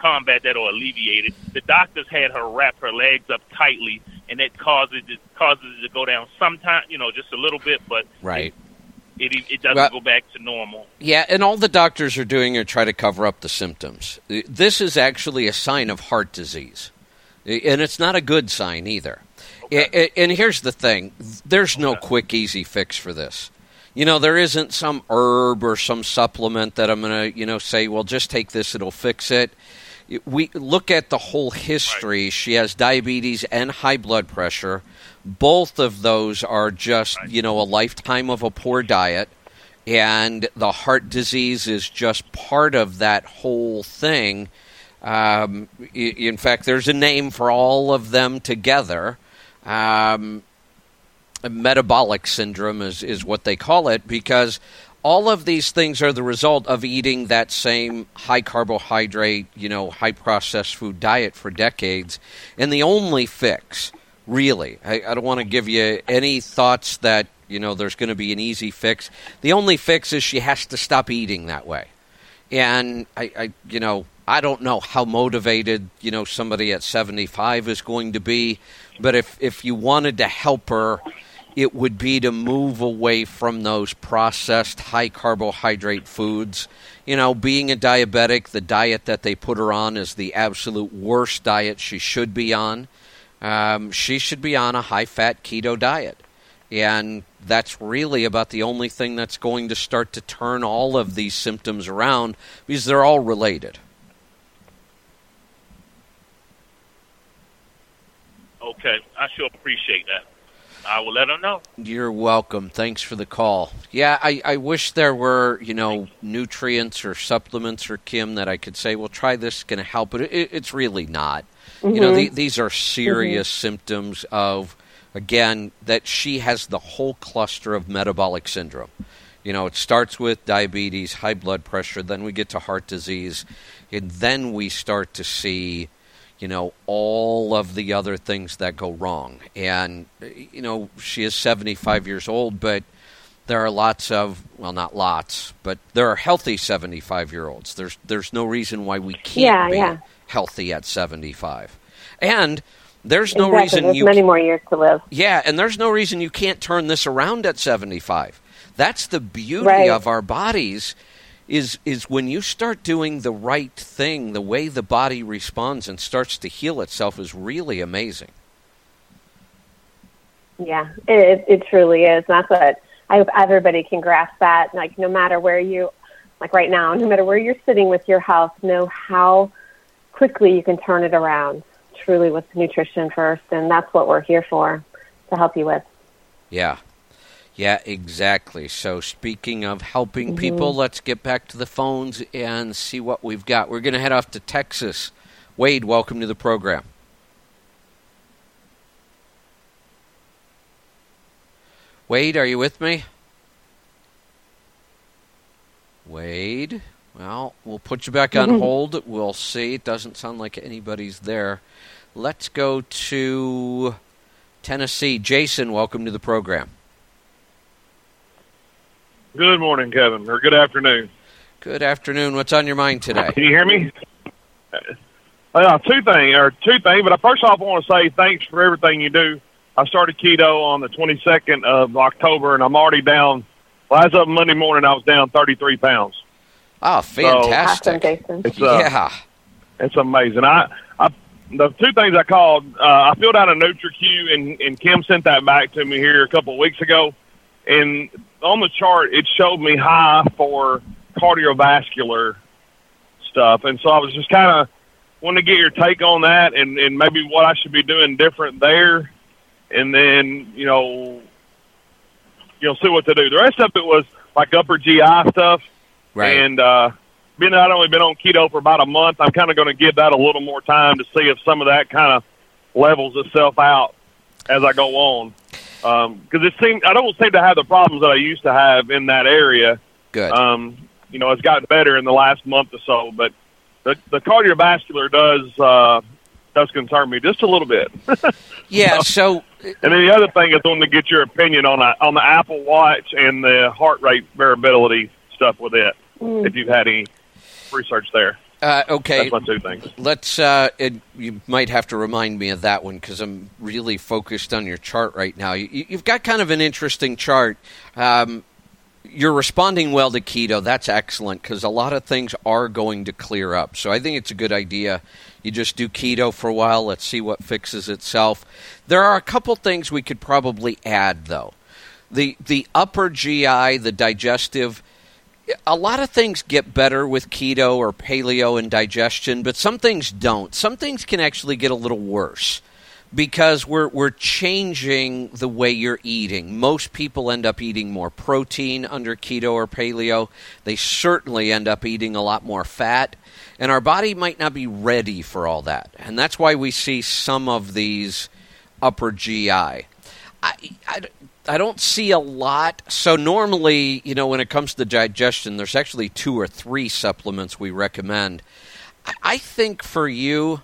combat that or alleviate it. The doctors had her wrap her legs up tightly, and it causes it causes it to go down. Sometimes, you know, just a little bit, but Right. it it, it doesn't Well- go back to normal. Yeah, and all the doctors are doing are try to cover up the symptoms. This is actually a sign of heart disease, and it's not a good sign either. And here's the thing: there's no quick, easy fix for this. You know, there isn't some herb or some supplement that I'm going to, you know, say, well, just take this; it'll fix it. We look at the whole history. She has diabetes and high blood pressure. Both of those are just, you know, a lifetime of a poor diet and the heart disease is just part of that whole thing. Um, in fact, there's a name for all of them together. Um, metabolic syndrome is, is what they call it because all of these things are the result of eating that same high carbohydrate, you know, high processed food diet for decades. And the only fix, really, I, I don't want to give you any thoughts that, you know, there's going to be an easy fix. The only fix is she has to stop eating that way. And I, I you know, I don't know how motivated, you know, somebody at 75 is going to be, but if, if you wanted to help her, it would be to move away from those processed high carbohydrate foods. You know, being a diabetic, the diet that they put her on is the absolute worst diet she should be on. Um, she should be on a high fat keto diet. And that's really about the only thing that's going to start to turn all of these symptoms around because they're all related. Okay, I sure appreciate that. I will let them know. You're welcome. Thanks for the call. Yeah, I, I wish there were, you know, nutrients or supplements or Kim that I could say, well, try this, it's going to help. But it, it's really not. You know, the, mm-hmm. these are serious mm-hmm. symptoms of, again, that she has the whole cluster of metabolic syndrome. You know, it starts with diabetes, high blood pressure, then we get to heart disease, and then we start to see you know, all of the other things that go wrong. And, you know, she is 75 years old, but there are lots of, well, not lots, but there are healthy 75 year olds. There's, there's no reason why we can't Yeah, be yeah. healthy at 75. And there's no exactly. reason There's you many more years to live. yeah, and there's no reason you can't turn this around at 75. That's the beauty Right. of our bodies is is when you start doing the right thing, the way the body responds and starts to heal itself is really amazing. Yeah, it, it truly is. And that's what I hope everybody can grasp that. Like, no matter where you, like right now, no matter where you're sitting with your health, know how quickly you can turn it around. Truly, with nutrition first, and that's what we're here for to help you with. Yeah. Yeah, exactly. So, speaking of helping mm-hmm. people, let's get back to the phones and see what we've got. We're going to head off to Texas. Wade, welcome to the program. Wade, are you with me? Wade? Well, we'll put you back on mm-hmm. hold. We'll see. It doesn't sound like anybody's there. Let's go to Tennessee. Jason, welcome to the program. Good morning, Kevin, or good afternoon. Good afternoon. What's on your mind today? Can you hear me? Uh, two things, or two things. But first off, I want to say thanks for everything you do. I started keto on the 22nd of October, and I'm already down. Well, as of Monday morning, I was down 33 pounds. Oh, Awesome, fantastic. Jason. It's uh, yeah. it's amazing. I, I the two things I called, uh, I filled out a NutriQ, and, and Kim sent that back to me here a couple of weeks ago. And on the chart, it showed me high for cardiovascular stuff, and so I was just kind of wanting to get your take on that, and and maybe what I should be doing different there, and then you know, you know, see what to do. The rest of it was like upper GI stuff. Right. And uh, being that I've only been on keto for about a month, I'm kind of going to give that a little more time to see if some of that kind of levels itself out as I go on. Because it seems I don't seem to have the problems that I used to have in that area. Good. Um, you know, it's gotten better in the last month or so, but the, the cardiovascular does uh, does concern me just a little bit. yeah, so And then the other thing is, I want to get your opinion on a, on the Apple Watch and the heart rate variability stuff with it. If you've had any research there. Uh, okay. That's my two things. Let's. Uh, it, you might have to remind me of that one because I'm really focused on your chart right now. You, have got kind of an interesting chart. Um, you're responding well to keto. That's excellent because a lot of things are going to clear up. So I think it's a good idea. You just do keto for a while. Let's see what fixes itself. There are a couple things we could probably add though. The the upper GI, the digestive a lot of things get better with keto or paleo and digestion, but some things don't. Some things can actually get a little worse because we're we're changing the way you're eating. Most people end up eating more protein under keto or paleo. They certainly end up eating a lot more fat, and our body might not be ready for all that. And that's why we see some of these upper GI. I, I, I don't see a lot. So normally, you know, when it comes to digestion, there's actually two or three supplements we recommend. I think for you,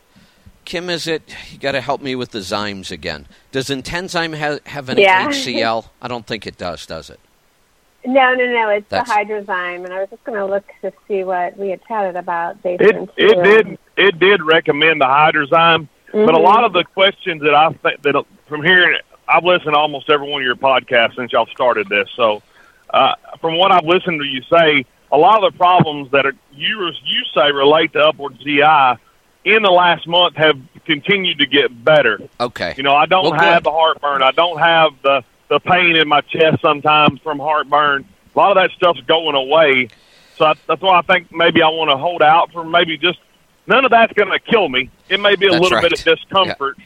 Kim, is it you got to help me with the Zymes again? Does Intenzyme have, have an yeah. HCl? I don't think it does, does it? No, no, no. It's That's... the Hydrozyme, and I was just going to look to see what we had chatted about. It it did it did recommend the Hydrozyme, mm-hmm. but a lot of the questions that I think that from hearing I've listened to almost every one of your podcasts since y'all started this. So, uh, from what I've listened to you say, a lot of the problems that are, you you say relate to upward GI in the last month have continued to get better. Okay. You know, I don't well, have good. the heartburn. I don't have the the pain in my chest sometimes from heartburn. A lot of that stuff's going away. So I, that's why I think maybe I want to hold out for maybe just none of that's going to kill me. It may be a that's little right. bit of discomfort. Yeah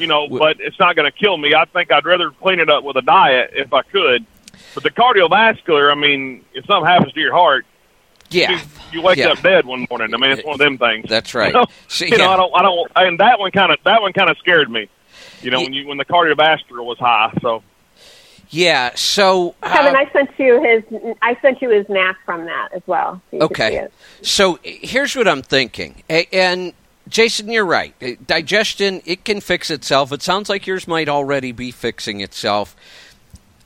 you know, but it's not going to kill me. I think I'd rather clean it up with a diet if I could. But the cardiovascular, I mean, if something happens to your heart, yeah, you, you wake yeah. up dead one morning. I mean, it's one of them things. That's right. You know, so, you know I don't, I don't, and that one kind of, that one kind of scared me. You know, yeah. when you when the cardiovascular was high. So. Yeah. So uh, Kevin, I sent you his. I sent you his NAQ from that as well. So okay. So here's what I'm thinking, and Jason, you're right. Uh, digestion, it can fix itself. It sounds like yours might already be fixing itself.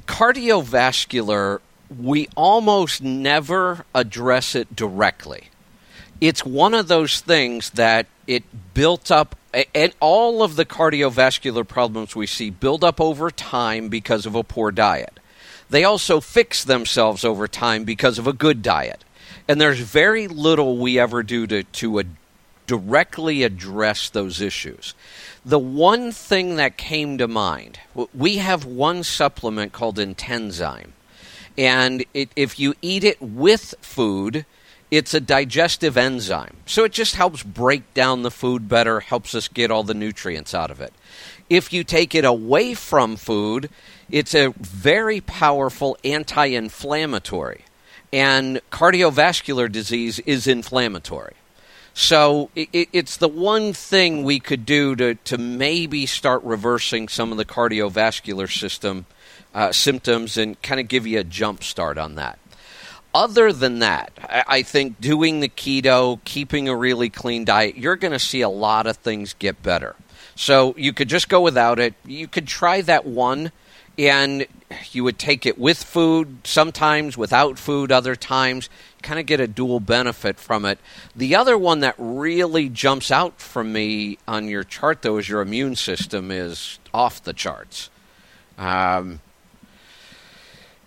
Cardiovascular, we almost never address it directly. It's one of those things that it built up, and all of the cardiovascular problems we see build up over time because of a poor diet. They also fix themselves over time because of a good diet. And there's very little we ever do to, to directly address those issues. The one thing that came to mind, we have one supplement called Intenzyme. And it, if you eat it with food, it's a digestive enzyme. So it just helps break down the food better, helps us get all the nutrients out of it. If you take it away from food, it's a very powerful anti inflammatory. And cardiovascular disease is inflammatory. So it, it's the one thing we could do to, to maybe start reversing some of the cardiovascular system uh, symptoms and kind of give you a jump start on that. Other than that, I, I think doing the keto, keeping a really clean diet, you're going to see a lot of things get better. So you could just go without it. You could try that one and you would take it with food sometimes without food other times kind of get a dual benefit from it. The other one that really jumps out from me on your chart though is your immune system is off the charts. Um,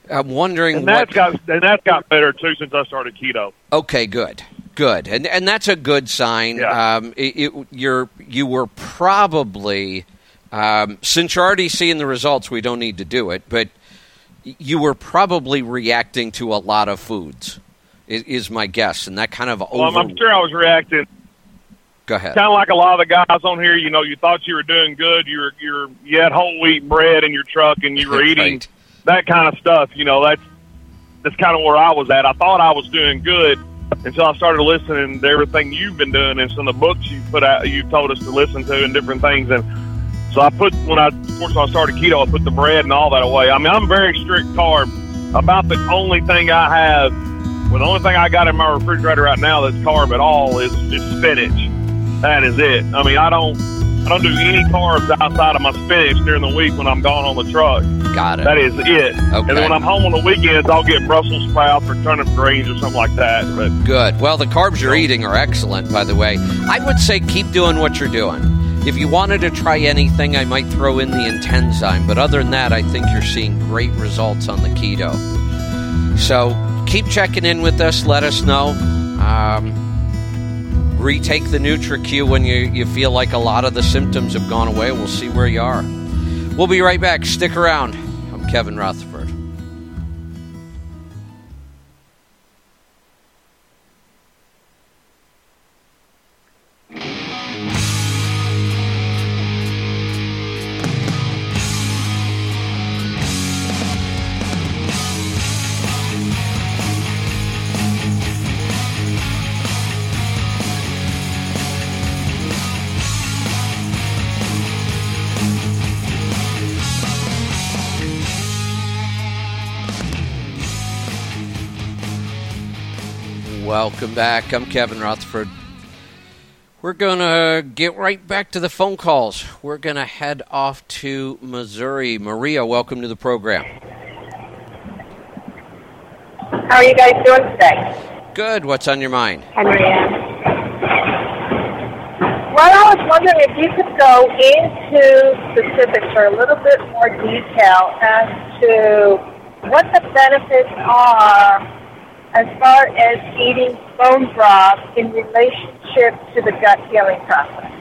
i'm wondering and that's what, got and that's got better too since i started keto. Okay good good. And and that's a good sign. Yeah. um, it, it, you're you were probably um, since you're already seeing the results, we don't need to do it, but you were probably reacting to a lot of foods, is, my guess, and that kind of over. Well, I'm sure I was reacting. Go ahead. Kind of like a lot of the guys on here, you know, you thought you were doing good. You were, you're, you had whole wheat bread in your truck, and you were eating that kind of stuff. You know, that's that's kind of where I was at. I thought I was doing good until I started listening to everything you've been doing and some of the books you put out, you told us to listen to, and different things, and so I put when I of course when I started keto, I put the bread and all that away. I mean, I'm very strict carb. About the only thing I have, well, the only thing I got in my refrigerator right now that's carb at all is, is spinach. That is it. I mean, I don't I don't do any carbs outside of my spinach during the week when I'm gone on the truck. Got it. That is it. Okay. And then when I'm home on the weekends, I'll get Brussels sprouts or turnip greens or something like that. But Good. Well, the carbs you're eating are excellent, by the way. I would say keep doing what you're doing. If you wanted to try anything, I might throw in the Intenzyme, but other than that, I think you're seeing great results on the keto. So keep checking in with us. Let us know. Um, retake the NutriQ when you, you feel like a lot of the symptoms have gone away. We'll see where you are. We'll be right back. Stick around. I'm Kevin Rutherford. Welcome back. I'm Kevin Rutherford. We're going to get right back to the phone calls. We're going to head off to Missouri. Maria, welcome to the program. How are you guys doing today? Good. What's on your mind? Maria. Well, I was wondering if you could go into specifics or a little bit more detail as to what the benefits are as far as eating bone broth in relationship to the gut healing process.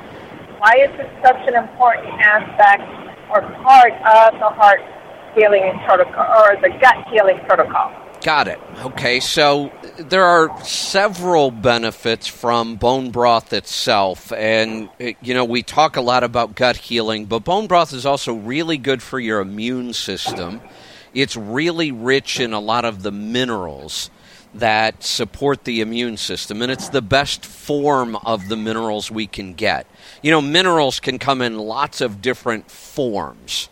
Why is it such an important aspect or part of the heart healing protocol or the gut healing protocol? Got it. Okay, so there are several benefits from bone broth itself. And, you know, we talk a lot about gut healing, but bone broth is also really good for your immune system. It's really rich in a lot of the minerals that support the immune system, and it's the best form of the minerals we can get. You know, minerals can come in lots of different forms,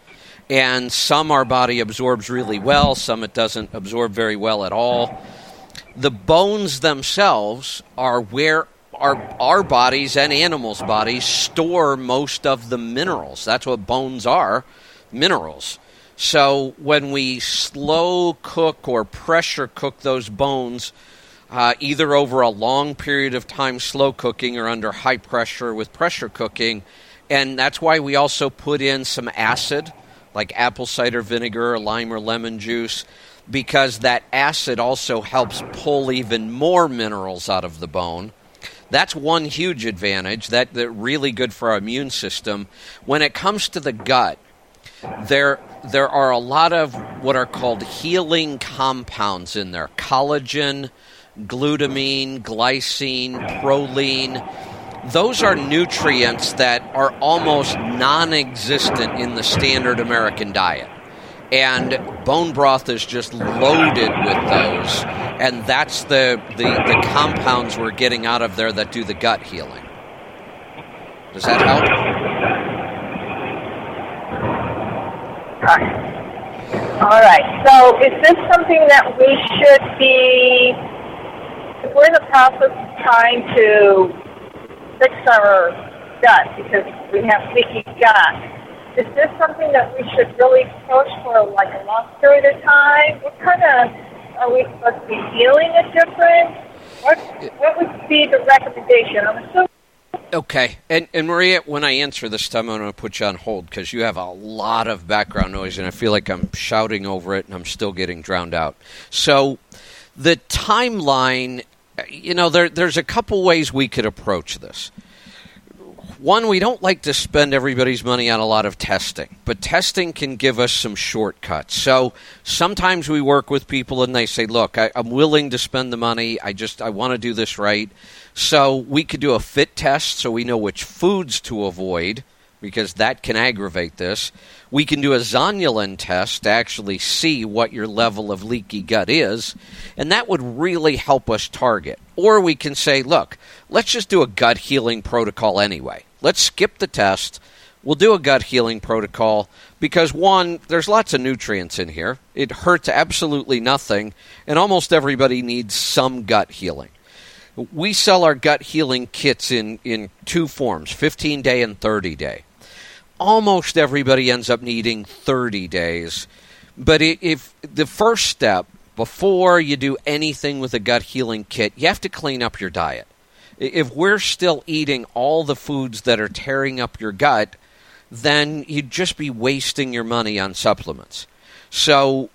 and some our body absorbs really well, some it doesn't absorb very well at all. The bones themselves are where our, our bodies and animals' bodies store most of the minerals. That's what bones are minerals. So when we slow cook or pressure cook those bones, uh, either over a long period of time slow cooking or under high pressure with pressure cooking, and that's why we also put in some acid, like apple cider vinegar or lime or lemon juice, because that acid also helps pull even more minerals out of the bone. That's one huge advantage. That, that really good for our immune system. When it comes to the gut, there there are a lot of what are called healing compounds in there collagen, glutamine, glycine, proline. Those are nutrients that are almost non existent in the standard American diet. And bone broth is just loaded with those. And that's the, the, the compounds we're getting out of there that do the gut healing. Does that help? All right. So is this something that we should be, if we're in the process of trying to fix our gut because we have leaky gut, is this something that we should really push for like a long period of time? What kind of, are we supposed to be feeling it different? What, what would be the recommendation? I'm assuming Okay, and and Maria, when I answer this time, I'm going to put you on hold because you have a lot of background noise, and I feel like I'm shouting over it, and I'm still getting drowned out. So, the timeline, you know, there there's a couple ways we could approach this. One, we don't like to spend everybody's money on a lot of testing, but testing can give us some shortcuts. So sometimes we work with people and they say, "Look, I, I'm willing to spend the money. I just I want to do this right." So we could do a fit test so we know which foods to avoid because that can aggravate this. We can do a zonulin test to actually see what your level of leaky gut is, and that would really help us target. Or we can say, look, let's just do a gut healing protocol anyway. Let's skip the test. We'll do a gut healing protocol because, one, there's lots of nutrients in here. It hurts absolutely nothing, and almost everybody needs some gut healing. We sell our gut healing kits in, in two forms 15 day and 30 day. Almost everybody ends up needing 30 days. But if the first step before you do anything with a gut healing kit, you have to clean up your diet. If we're still eating all the foods that are tearing up your gut, then you'd just be wasting your money on supplements. So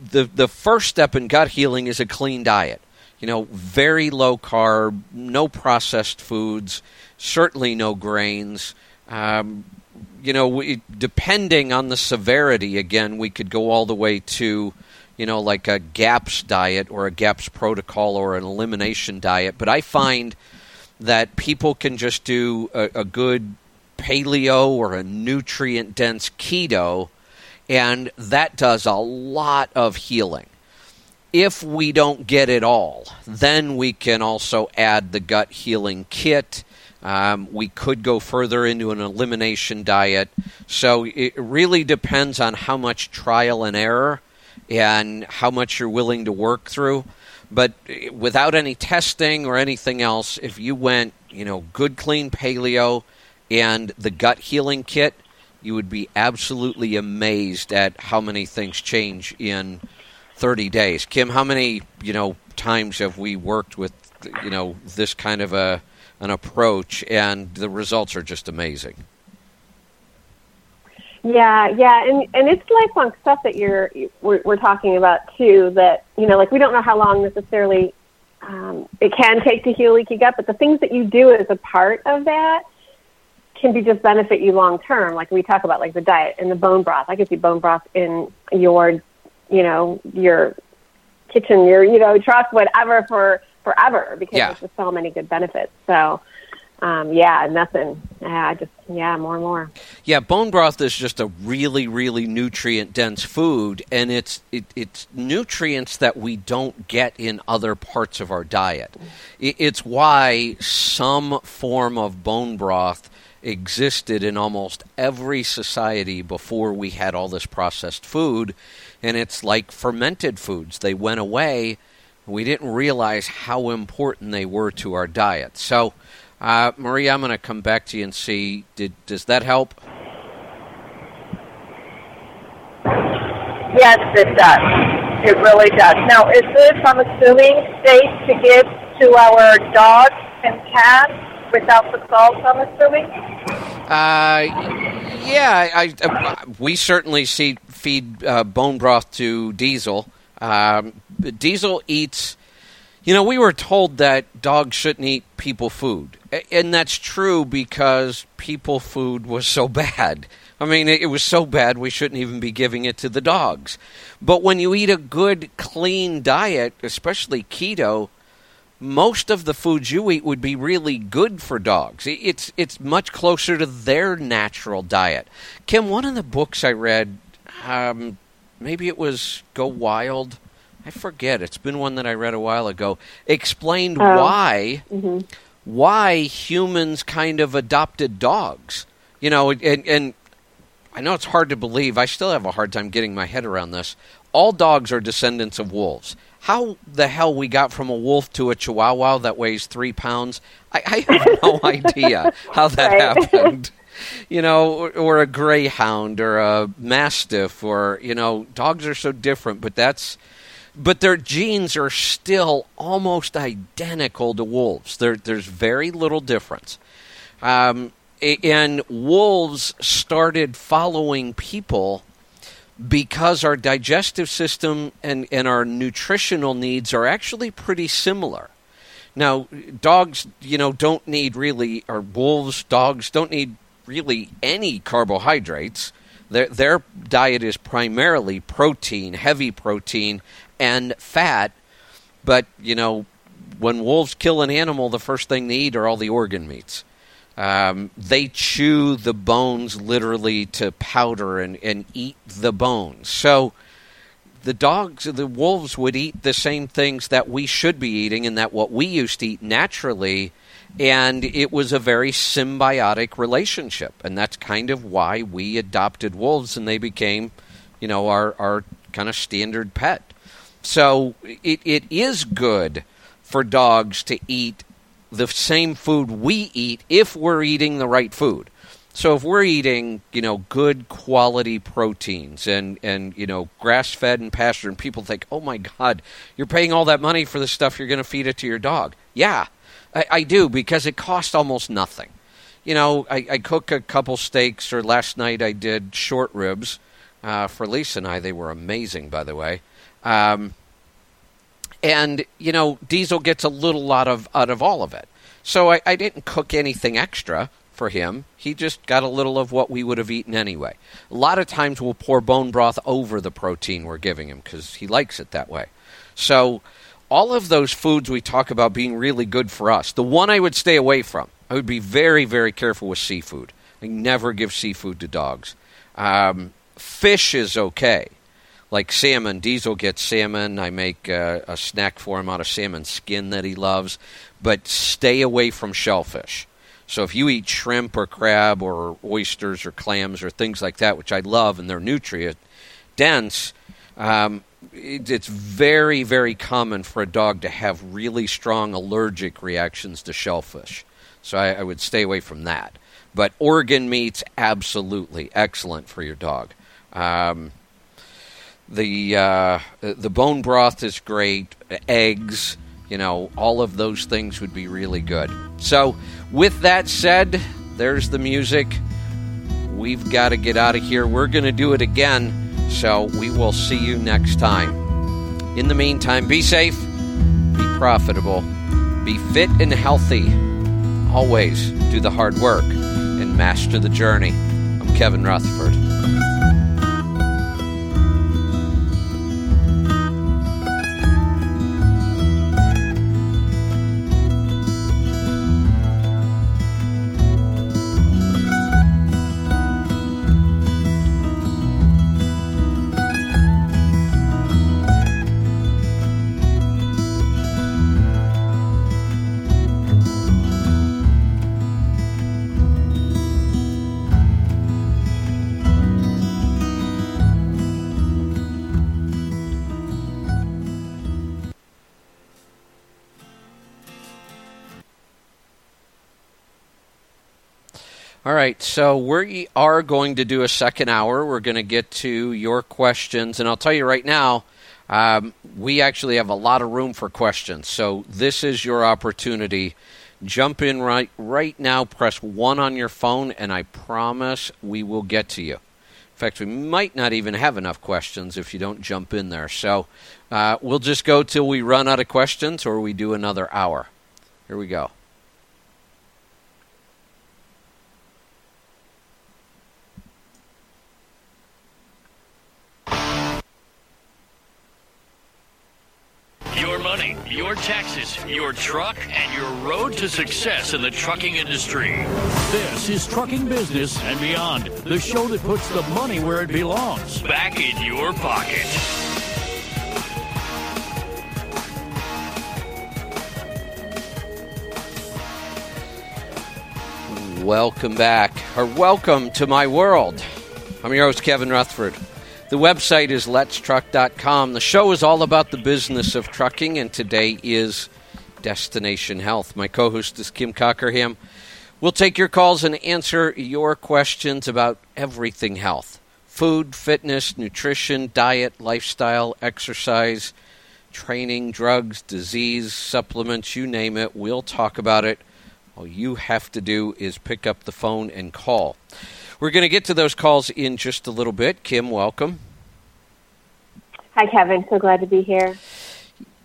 the the first step in gut healing is a clean diet. You know, very low carb, no processed foods, certainly no grains. Um, you know, we, depending on the severity, again, we could go all the way to, you know, like a GAPS diet or a GAPS protocol or an elimination diet. But I find that people can just do a, a good paleo or a nutrient dense keto, and that does a lot of healing. If we don't get it all, then we can also add the gut healing kit. Um, we could go further into an elimination diet. So it really depends on how much trial and error and how much you're willing to work through. But without any testing or anything else, if you went, you know, good clean paleo and the gut healing kit, you would be absolutely amazed at how many things change in 30 days. Kim, how many, you know, times have we worked with, you know, this kind of a an approach and the results are just amazing. Yeah, yeah, and and it's lifelong stuff that you're we're, we're talking about too. That you know, like we don't know how long necessarily um, it can take to heal leaky gut, but the things that you do as a part of that can be just benefit you long term. Like we talk about, like the diet and the bone broth. I could see bone broth in your, you know, your kitchen, your you know truck, whatever for forever because yeah. there's just so many good benefits. So um, yeah, nothing. Yeah, just yeah, more and more. Yeah, bone broth is just a really, really nutrient dense food, and it's it, it's nutrients that we don't get in other parts of our diet. It, it's why some form of bone broth existed in almost every society before we had all this processed food, and it's like fermented foods. They went away. We didn't realize how important they were to our diet. So uh, Maria, I'm going to come back to you and see. Did does that help? Yes, it does. It really does. Now, is this, I'm assuming, safe to give to our dogs and cats without the salt? I'm assuming. Uh, yeah, I, I, we certainly see feed uh, bone broth to Diesel. Um, Diesel eats you know, we were told that dogs shouldn't eat people food. And that's true because people food was so bad. I mean, it was so bad we shouldn't even be giving it to the dogs. But when you eat a good, clean diet, especially keto, most of the foods you eat would be really good for dogs. It's it's much closer to their natural diet. Kim, one of the books I read, um, maybe it was Go Wild I forget. It's been one that I read a while ago. Explained oh. why mm-hmm. why humans kind of adopted dogs. You know, and, and I know it's hard to believe. I still have a hard time getting my head around this. All dogs are descendants of wolves. How the hell we got from a wolf to a chihuahua that weighs three pounds? I, I have no idea how that right. happened you know, or, or, a greyhound or a mastiff, or you know, dogs are so different. But that's but their genes are still almost identical to wolves. There, there's very little difference. Um, and wolves started following people because our digestive system and, and our nutritional needs are actually pretty similar. Now, dogs, you know, don't need really, or wolves, dogs don't need really any carbohydrates. Their, their diet is primarily protein, heavy protein, and fat. But, you know, when wolves kill an animal, the first thing they eat are all the organ meats. Um, they chew the bones literally to powder and, and eat the bones. So the dogs, the wolves would eat the same things that we should be eating and that what we used to eat naturally. And it was a very symbiotic relationship. And that's kind of why we adopted wolves and they became, you know, our, our kind of standard pet. So it, it is good for dogs to eat the same food we eat if we're eating the right food. So if we're eating, you know, good quality proteins and and you know grass fed and pasture, and people think, oh my God, you're paying all that money for the stuff you're going to feed it to your dog. Yeah, I, I do because it costs almost nothing. You know, I, I, cook a couple steaks, or last night I did short ribs uh, for Lisa and I. They were amazing, by the way. Um, and you know, Diesel gets a little lot of out of all of it. So I, I didn't cook anything extra for him. He just got a little of what we would have eaten anyway. A lot of times we'll pour bone broth over the protein we're giving him because he likes it that way. So all of those foods we talk about being really good for us, the one I would stay away from, I would be very, very careful with seafood. I never give seafood to dogs. Um, fish is okay. Like salmon, Diesel gets salmon. I make uh, a snack for him out of salmon skin that he loves. But stay away from shellfish. So if you eat shrimp or crab or oysters or clams or things like that, which I love and they're nutrient dense, um, it's very, very common for a dog to have really strong allergic reactions to shellfish. So I, I would stay away from that. But organ meats, absolutely excellent for your dog. Um, the uh, the bone broth is great. Eggs, you know, all of those things would be really good. So, with that said, there's the music. We've got to get out of here. We're going to do it again. So, we will see you next time. In the meantime, be safe, be profitable, be fit and healthy. Always do the hard work and master the journey. I'm Kevin Rutherford. Right, so we are going to do a second hour. We're going to get to your questions, and I'll tell you right now, um, we actually have a lot of room for questions. So this is your opportunity. Jump in right right now. Press one on your phone, and I promise we will get to you. In fact, we might not even have enough questions if you don't jump in there. So uh, we'll just go till we run out of questions, or we do another hour. Here we go. Your taxes, your truck, and your road to success in the trucking industry. This is Trucking Business and Beyond, the show that puts the money where it belongs. Back in your pocket. Welcome back, or welcome to my world. I'm your host, Kevin Rutherford. The website is letstruck.com. The show is all about the business of trucking, and today is Destination Health. My co host is Kim Cockerham. We'll take your calls and answer your questions about everything health food, fitness, nutrition, diet, lifestyle, exercise, training, drugs, disease, supplements, you name it. We'll talk about it. All you have to do is pick up the phone and call. We're going to get to those calls in just a little bit. Kim, welcome. Hi, Kevin. So glad to be here.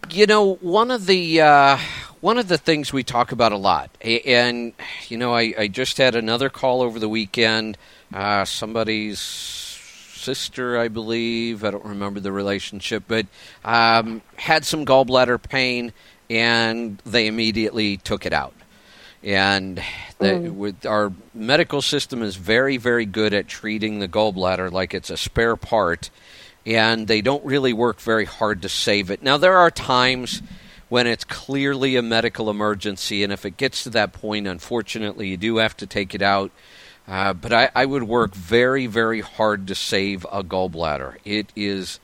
You know, one of the uh, one of the things we talk about a lot, and you know, I, I just had another call over the weekend. Uh, somebody's sister, I believe, I don't remember the relationship, but um, had some gallbladder pain, and they immediately took it out and the, mm. with our medical system is very very good at treating the gallbladder like it's a spare part and they don't really work very hard to save it now there are times when it's clearly a medical emergency and if it gets to that point unfortunately you do have to take it out uh, but I, I would work very very hard to save a gallbladder it is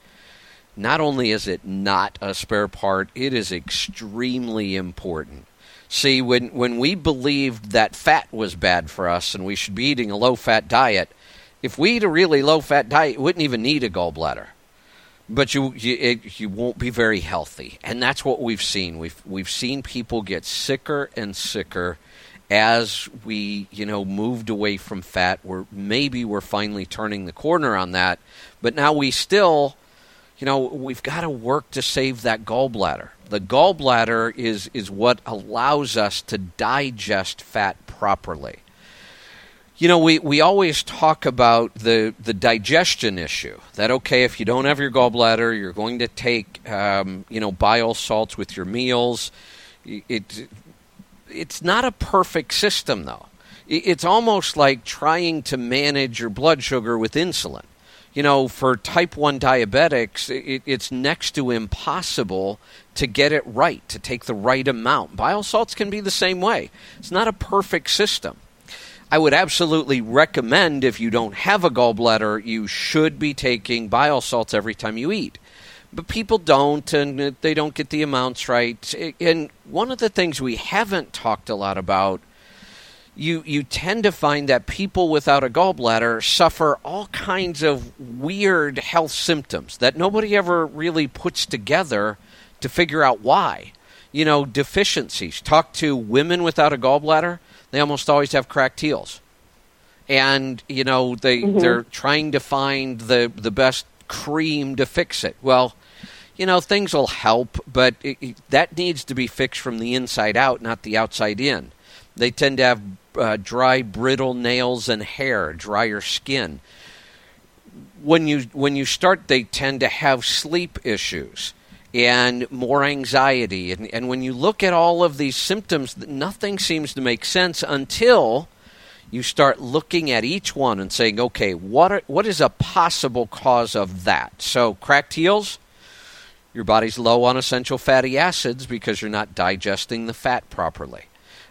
not only is it not a spare part, it is extremely important. See, when, when we believed that fat was bad for us and we should be eating a low fat diet, if we eat a really low fat diet, you wouldn't even need a gallbladder. But you you, it, you won't be very healthy, and that's what we've seen. We've we've seen people get sicker and sicker as we you know moved away from fat. We're maybe we're finally turning the corner on that, but now we still you know, we've got to work to save that gallbladder. The gallbladder is, is what allows us to digest fat properly. You know, we, we always talk about the, the digestion issue. That, okay, if you don't have your gallbladder, you're going to take, um, you know, bile salts with your meals. It, it's not a perfect system, though. It's almost like trying to manage your blood sugar with insulin you know, for type 1 diabetics, it, it's next to impossible to get it right, to take the right amount. Bile salts can be the same way. It's not a perfect system. I would absolutely recommend if you don't have a gallbladder, you should be taking bile salts every time you eat. But people don't, and uh, they don't get the amounts right. And one of the things we haven't talked a lot about you you tend to find that people without a gallbladder suffer all kinds of weird health symptoms that nobody ever really puts together to figure out why. You know, deficiencies. Talk to women without a gallbladder, they almost always have cracked heels. And, you know, they mm-hmm. they're trying to find the the best cream to fix it. Well, you know, things will help, but it, it, that needs to be fixed from the inside out, not the outside in. They tend to have uh, dry, brittle nails and hair, drier skin. When you when you start, they tend to have sleep issues and more anxiety. And, and when you look at all of these symptoms, nothing seems to make sense until you start looking at each one and saying, okay, what are, what is a possible cause of that? So cracked heels. Your body's low on essential fatty acids because you're not digesting the fat properly.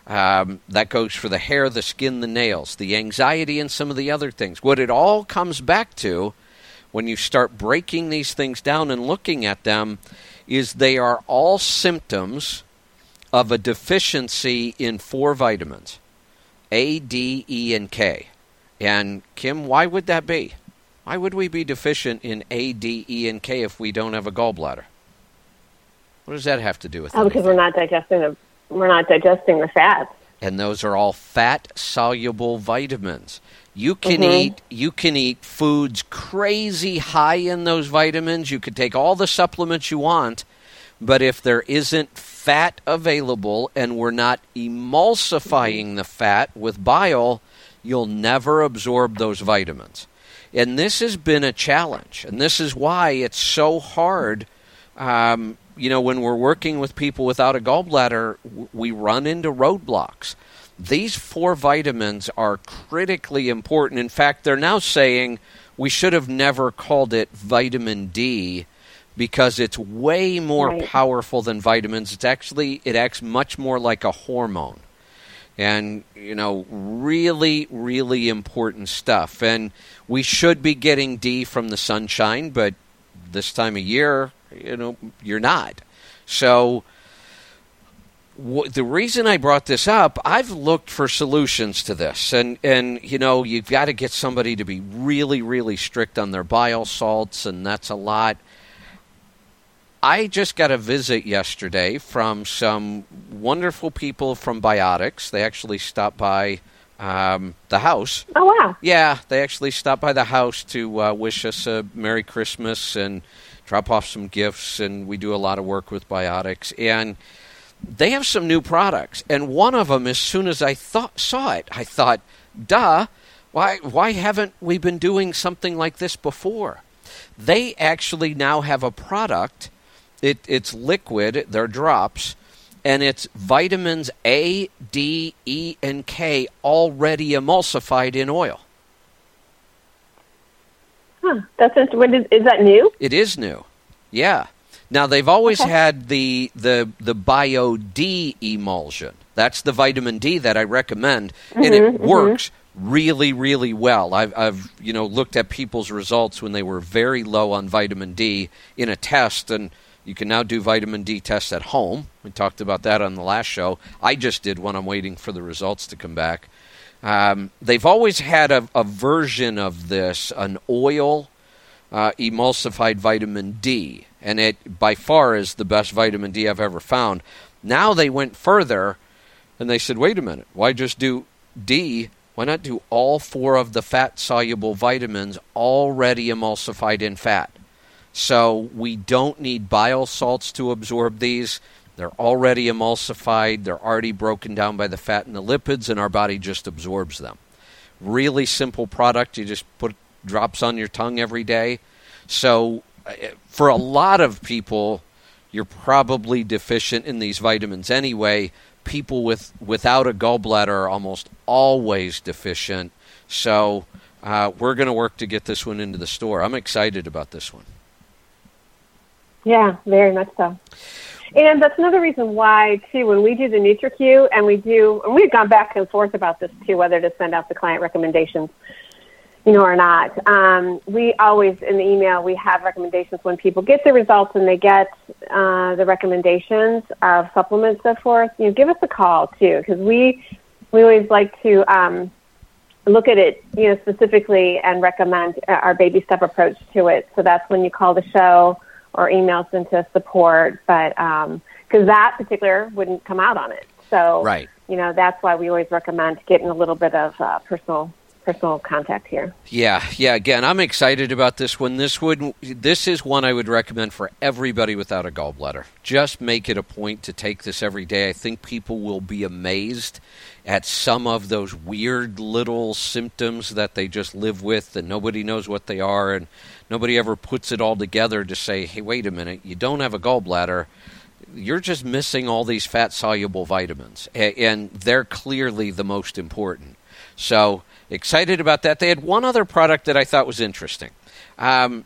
Um, that goes for the hair, the skin, the nails, the anxiety, and some of the other things. What it all comes back to when you start breaking these things down and looking at them is they are all symptoms of a deficiency in four vitamins A, D, E, and K. And Kim, why would that be? Why would we be deficient in A, D, E, and K if we don't have a gallbladder? What does that have to do with it? Oh, because we're not digesting the we're not digesting the fats. And those are all fat soluble vitamins. You can mm-hmm. eat you can eat foods crazy high in those vitamins. You could take all the supplements you want, but if there isn't fat available and we're not emulsifying the fat with bile, you'll never absorb those vitamins. And this has been a challenge, and this is why it's so hard um, you know, when we're working with people without a gallbladder, we run into roadblocks. These four vitamins are critically important. In fact, they're now saying we should have never called it vitamin D because it's way more right. powerful than vitamins. It's actually it acts much more like a hormone. And you know, really really important stuff. And we should be getting D from the sunshine, but this time of year you know, you're not. So w- the reason I brought this up, I've looked for solutions to this, and and you know, you've got to get somebody to be really, really strict on their bile salts, and that's a lot. I just got a visit yesterday from some wonderful people from Biotics. They actually stopped by um, the house. Oh wow! Yeah, they actually stopped by the house to uh, wish us a Merry Christmas and drop off some gifts, and we do a lot of work with Biotics. And they have some new products, and one of them, as soon as I thought saw it, I thought, "Duh! Why why haven't we been doing something like this before?" They actually now have a product. It, it's liquid. They're drops. And it's vitamins A, D, E, and K already emulsified in oil. Huh. That's what is, is that new? It is new. Yeah. Now they've always okay. had the the the Bio-D-Mulsion. That's the vitamin D that I recommend, mm-hmm, and it mm-hmm. works really, really well. I've, I've, you know, looked at people's results when they were very low on vitamin D in a test, and you can now do vitamin D tests at home. We talked about that on the last show. I just did one. I'm waiting for the results to come back. Um, they've always had a, a, version of this, an oil uh, emulsified vitamin D, and it by far is the best vitamin D I've ever found. Now they went further and they said, wait a minute, why just do D? Why not do all four of the fat soluble vitamins already emulsified in fat? So we don't need bile salts to absorb these. They're already emulsified, they're already broken down by the fat and the lipids, and our body just absorbs them. Really simple product. You just put drops on your tongue every day. So, uh, for a lot of people, you're probably deficient in these vitamins anyway. People with without a gallbladder are almost always deficient. So, uh, we're going to work to get this one into the store. I'm excited about this one. Yeah, very much so. And that's another reason why, too, when we do the NutriQ and we do, and we've gone back and forth about this too, whether to send out the client recommendations, you know, or not. Um, we always, in the email, we have recommendations when people get the results and they get uh, the recommendations of supplements, so forth. You know, give us a call too, because we we always like to um, look at it, you know, specifically and recommend our baby step approach to it. So that's when you call the show or emails into support, but because um, that particular wouldn't come out on it. So, right. you know, that's why we always recommend getting a little bit of uh, personal personal contact here. Yeah, yeah. Again, I'm excited about this one. This would this is one I would recommend for everybody without a gallbladder. Just make it a point to take this every day. I think people will be amazed at some of those weird little symptoms that they just live with and nobody knows what they are and nobody ever puts it all together to say, "Hey, wait a minute, you don't have a gallbladder." You're just missing all these fat soluble vitamins, and they're clearly the most important. So, excited about that. They had one other product that I thought was interesting. Um,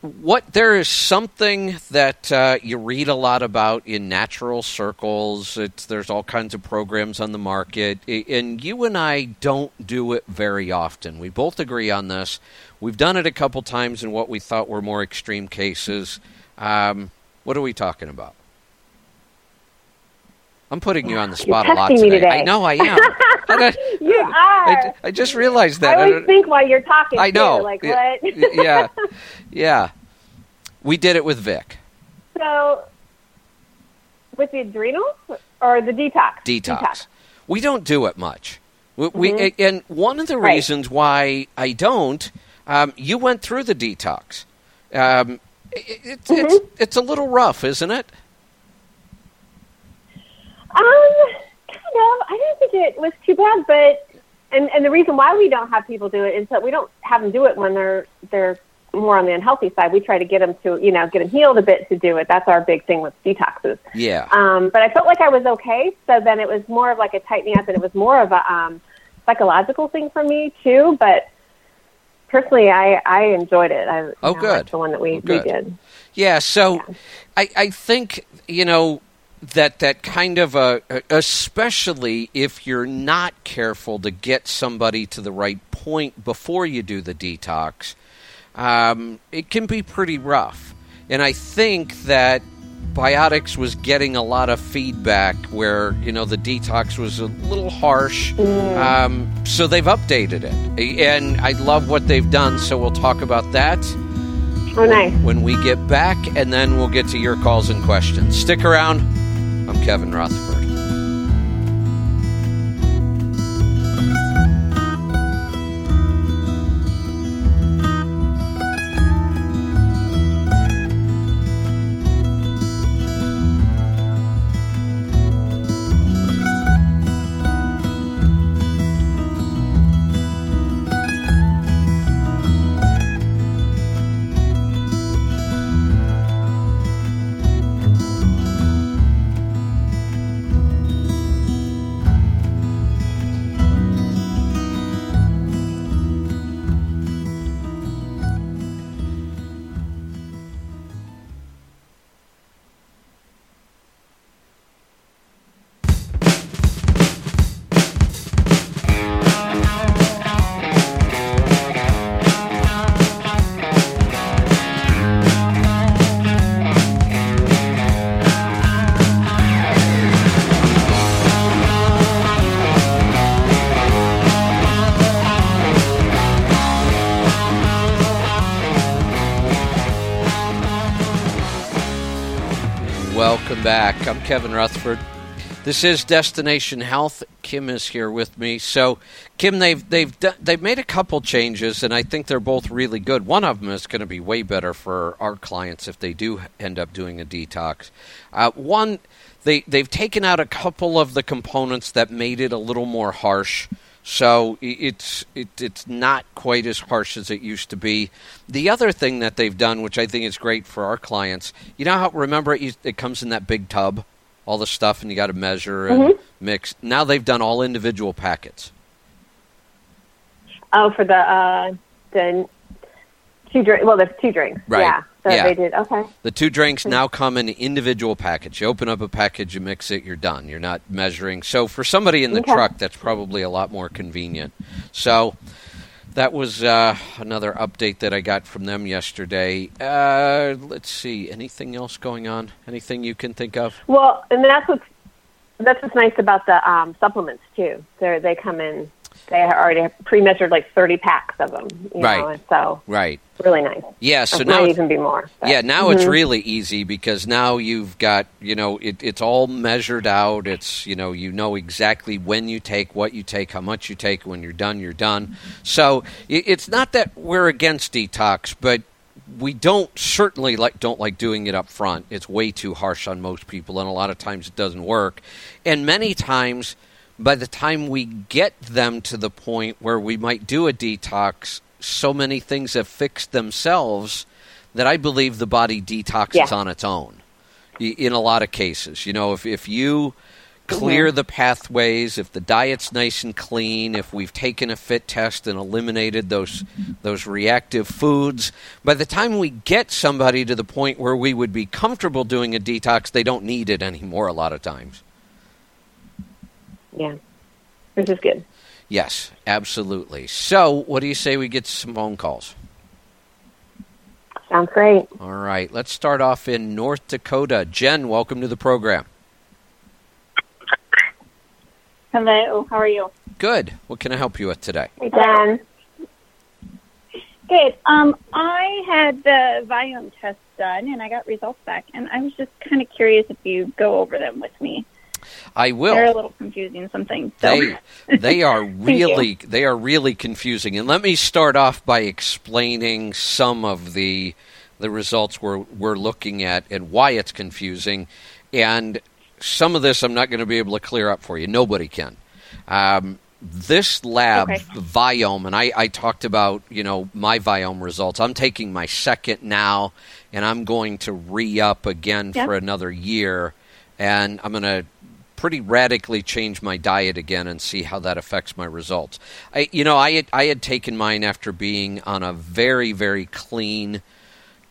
what there is something that uh, you read a lot about in natural circles. It's, there's all kinds of programs on the market, and you and I don't do it very often. We both agree on this. We've done it a couple times in what we thought were more extreme cases. Um, what are we talking about? I'm putting you on the spot a lot today. today. I know I am. I, you are. I, I, just realized that. I always think while you're talking. I know. Too, like what? yeah, yeah. We did it with Vic. So, with the adrenals or the detox? Detox. detox. We don't do it much. We, mm-hmm. we and one of the right. reasons why I don't. Um, you went through the detox. Um, it, it, mm-hmm. It's it's a little rough, isn't it? Um, kind of. I didn't think it was too bad, but and and the reason why we don't have people do it is that we don't have them do it when they're they're more on the unhealthy side. We try to get them to you know get them healed a bit to do it. That's our big thing with detoxes. Yeah. Um, but I felt like I was okay. So then it was more of like a tightening up, and it was more of a um, psychological thing for me too. But personally, I I enjoyed it. I, oh, know, good. the one that we oh, we did. Yeah. So yeah. I I think you know that that kind of a especially if you're not careful to get somebody to the right point before you do the detox, um, it can be pretty rough. And I think that Biotics was getting a lot of feedback where you know the detox was a little harsh, mm. um, so they've updated it, and I love what they've done. So we'll talk about that. Oh, nice. When we get back, and then we'll get to your calls and questions. Stick around. I'm Kevin Rutherford. Welcome back. I'm Kevin Rutherford. This is Destination Health. Kim is here with me. So, Kim, they've they've they've made a couple changes, and I think they're both really good. One of them is going to be way better for our clients if they do end up doing a detox. Uh, one, they they've taken out a couple of the components that made it a little more harsh. So it's it, it's not quite as harsh as it used to be. The other thing that they've done, which I think is great for our clients, you know how remember it, it comes in that big tub all the stuff and you got to measure and mm-hmm. mix. Now they've done all individual packets. Oh, for the uh, the two drinks. Well, there's two drinks. Right. Yeah. So yeah. they did. Okay. The two drinks now come in individual package. You open up a package, you mix it, you're done. You're not measuring. So for somebody in the okay. truck, that's probably a lot more convenient. So that was uh, another update that I got from them yesterday. Uh, let's see, anything else going on? Anything you can think of? Well, and that's what's that's what's nice about the um, supplements too. They they come in they already have pre-measured like 30 packs of them. right. Know, so right. Really nice. Yeah. So it now even be more. But. Yeah. Now mm-hmm. it's really easy because now you've got you know it, it's all measured out. It's you know you know exactly when you take what you take, how much you take. When you're done, you're done. So it's not that we're against detox, but we don't certainly like don't like doing it up front. It's way too harsh on most people, and a lot of times it doesn't work. And many times by the time we get them to the point where we might do a detox, so many things have fixed themselves that I believe the body detoxes yeah. on its own. In a lot of cases, you know, if if you clear mm-hmm. the pathways, if the diet's nice and clean, if we've taken a fit test and eliminated those those reactive foods, by the time we get somebody to the point where we would be comfortable doing a detox, they don't need it anymore a lot of times. Yeah, This is good. Yes, absolutely. So, what do you say we get some phone calls? Sounds great. All right, let's start off in North Dakota. Jen, welcome to the program. Hello, how are you? Good. What can I help you with today? Hey, Jen. Good. Um, I had the Viome test done, and I got results back, and I was just kind of curious if you go over them with me. I will. They're a little confusing. Something. So. They they are really they are really confusing. And let me start off by explaining some of the the results we're we're looking at and why it's confusing. And some of this I'm not going to be able to clear up for you. Nobody can. Um, this lab, okay. Viome, and I, I talked about you know my Viome results. I'm taking my second now, and I'm going to re up again yep. for another year, and I'm going to pretty radically change my diet again and see how that affects my results. I, you know, I had, I had taken mine after being on a very, very clean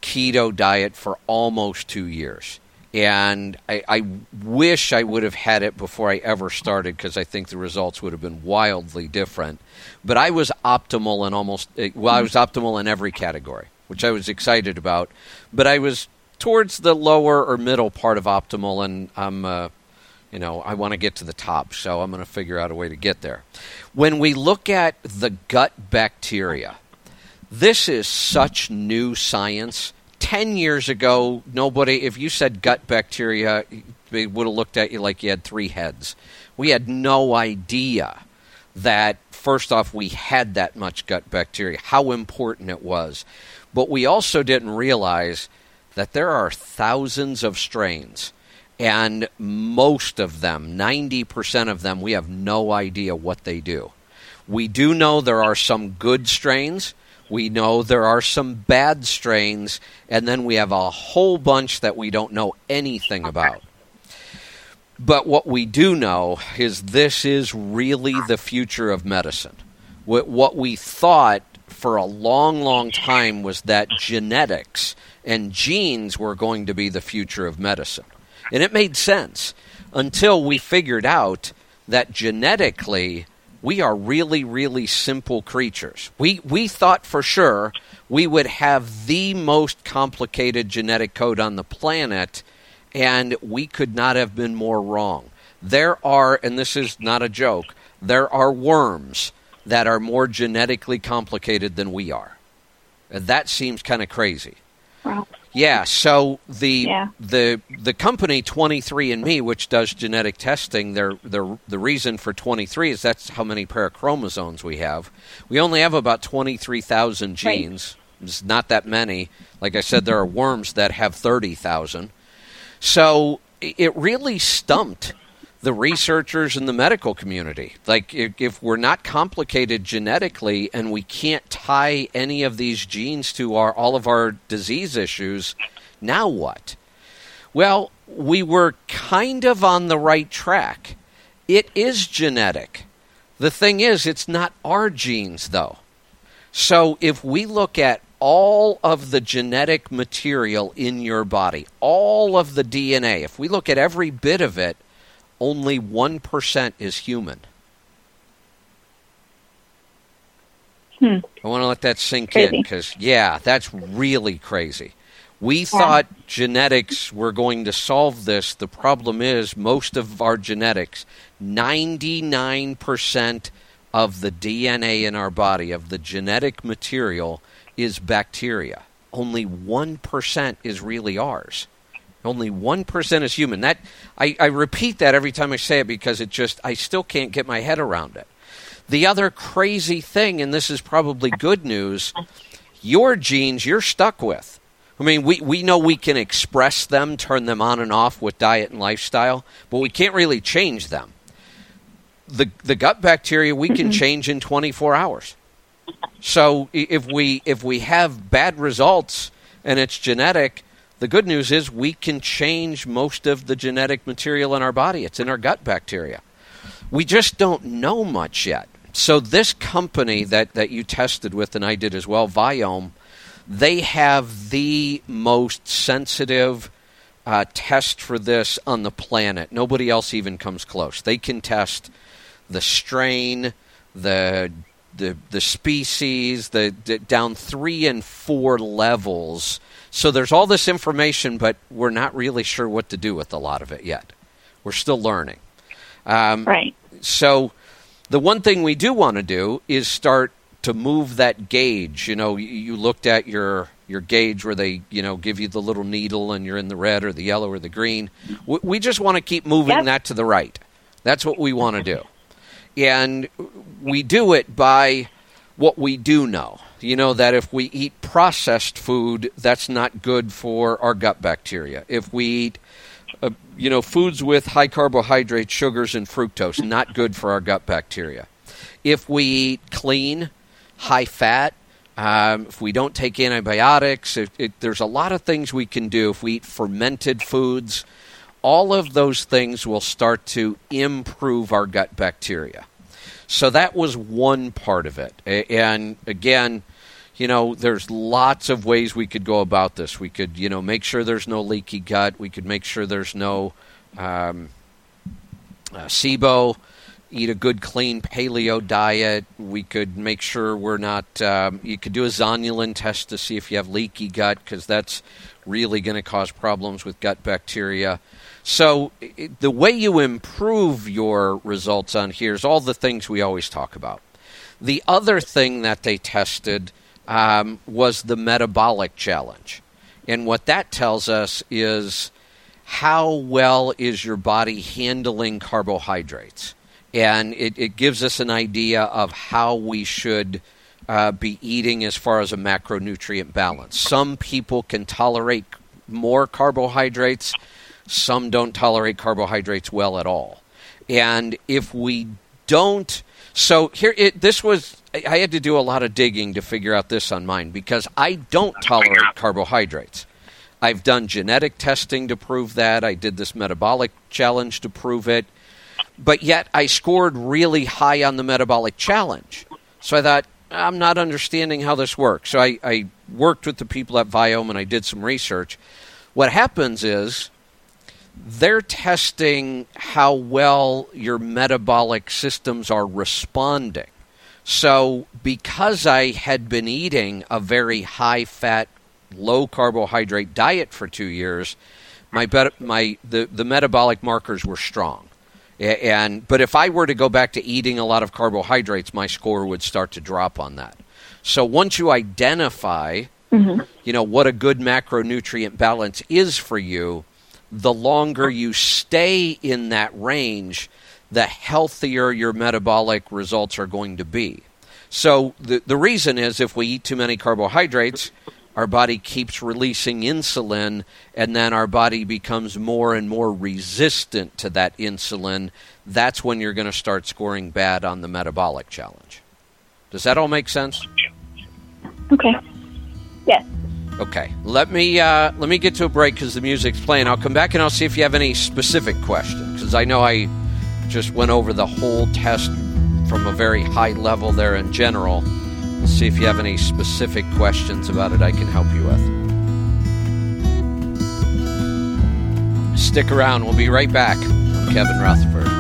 keto diet for almost two years. And I, I wish I would have had it before I ever started because I think the results would have been wildly different. But I was optimal in almost, eh, well, I was optimal in every category, which I was excited about. But I was towards the lower or middle part of optimal, and I'm uh, you know, I want to get to the top, so I'm going to figure out a way to get there. When we look at the gut bacteria, this is such new science. 10 years ago, nobody, if you said gut bacteria, they would have looked at you like you had three heads. We had no idea that, first off, we had that much gut bacteria, how important it was. But we also didn't realize that there are thousands of strains and most of them, 90% of them, we have no idea what they do. We do know there are some good strains. We know there are some bad strains. And then we have a whole bunch that we don't know anything about. But what we do know is this is really the future of medicine. What we thought for a long, long time was that genetics and genes were going to be the future of medicine. And it made sense until we figured out that genetically we are really, really simple creatures. We, we thought for sure we would have the most complicated genetic code on the planet, and we could not have been more wrong. There are, and this is not a joke, there are worms that are more genetically complicated than we are. That seems kind of crazy. Wow. Yeah, so the Yeah. the the company 23andMe, which does genetic testing, their their the reason for 23 is that's how many pair of chromosomes we have. We only have about 23,000 Right. genes. It's not that many. Like I said, there are worms that have 30,000. So it really stumped the researchers and the medical community. Like, if, if we're not complicated genetically and we can't tie any of these genes to our all of our disease issues, now what? Well, we were kind of on the right track. It is genetic. The thing is, it's not our genes, though. So if we look at all of the genetic material in your body, all of the DNA, if we look at every bit of it, only 1% is human. Hmm. I want to let that sink in because, yeah, that's really crazy. We thought genetics were going to solve this. The problem is, most of our genetics, 99% of the DNA in our body, of the genetic material, is bacteria. Only 1% is really ours. Only 1% is human. That I, I repeat that every time I say it because it just I still can't get my head around it. The other crazy thing, and this is probably good news, your genes you're stuck with. I mean, we, we know we can express them, turn them on and off with diet and lifestyle, but we can't really change them. The, the gut bacteria we can mm-hmm. change in 24 hours. So if we if we have bad results and it's genetic, the good news is we can change most of the genetic material in our body. It's in our gut bacteria. We just don't know much yet. So this company that, that you tested with and I did as well, Viome, they have the most sensitive uh, test for this on the planet. Nobody else even comes close. They can test the strain, the the the species, the, the down three and four levels. So there's all this information, but we're not really sure what to do with a lot of it yet. We're still learning. Um, Right. so the one thing we do want to do is start to move that gauge. You know, you, looked at your your gauge where they you know give you the little needle and you're in the red or the yellow or the green. We, we just want to keep moving Yep. that to the right. That's what we want to do, and we do it by what we do know. You know that if we eat processed food, that's not good for our gut bacteria. If we eat uh, you know, foods with high carbohydrate, sugars, and fructose, not good for our gut bacteria. If we eat clean, high fat, um, if we don't take antibiotics, it, it, there's a lot of things we can do. If we eat fermented foods, all of those things will start to improve our gut bacteria. So that was one part of it. And again, you know, there's lots of ways we could go about this. We could, you know, make sure there's no leaky gut. We could make sure there's no um, uh, SIBO. Eat a good, clean paleo diet. We could make sure we're not. Um, you could do a zonulin test to see if you have leaky gut because that's really going to cause problems with gut bacteria. So the way you improve your results on here is all the things we always talk about. The other thing that they tested um, was the metabolic challenge. And what that tells us is how well is your body handling carbohydrates? And it, it gives us an idea of how we should uh, be eating as far as a macronutrient balance. Some people can tolerate more carbohydrates, some don't tolerate carbohydrates well at all. And if we don't, so here it, this was I had to do a lot of digging to figure out this on mine because I don't tolerate carbohydrates. I've done genetic testing to prove that. I did this metabolic challenge to prove it. But yet I scored really high on the metabolic challenge. So I thought, I'm not understanding how this works. So I, I worked with the people at Viome and I did some research. What happens is they're testing how well your metabolic systems are responding. So, because I had been eating a very high fat, low carbohydrate diet for two years, my, my the, the metabolic markers were strong. And but if I were to go back to eating a lot of carbohydrates, my score would start to drop on that. So once you identify mm-hmm. you know, what a good macronutrient balance is for you, the longer you stay in that range, the healthier your metabolic results are going to be. So the the reason is if we eat too many carbohydrates, our body keeps releasing insulin and then our body becomes more and more resistant to that insulin. That's when you're going to start scoring bad on the metabolic challenge. Does that all make sense? Okay. Yes. Okay, let me uh, let me get to a break because the music's playing. I'll come back and I'll see if you have any specific questions because I know I just went over the whole test from a very high level there in general. Let's see if you have any specific questions about it I can help you with. Stick around. We'll be right back. I'm Kevin Rutherford.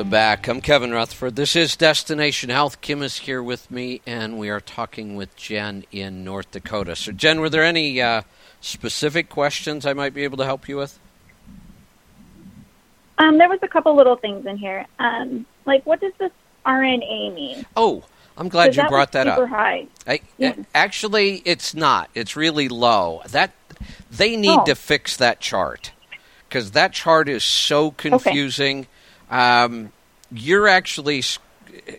Welcome back. I'm Kevin Rutherford. This is Destination Health. Kim is here with me, and we are talking with Jen in North Dakota. So, Jen, were there any uh, specific questions I might be able to help you with? Um, there was a couple little things in here. Um, like, what does this RNA mean? Oh, I'm glad you that brought that up. I, Yeah. Actually, it's not. It's really low. That they need Oh. to fix that chart because that chart is so confusing. Um, you're actually,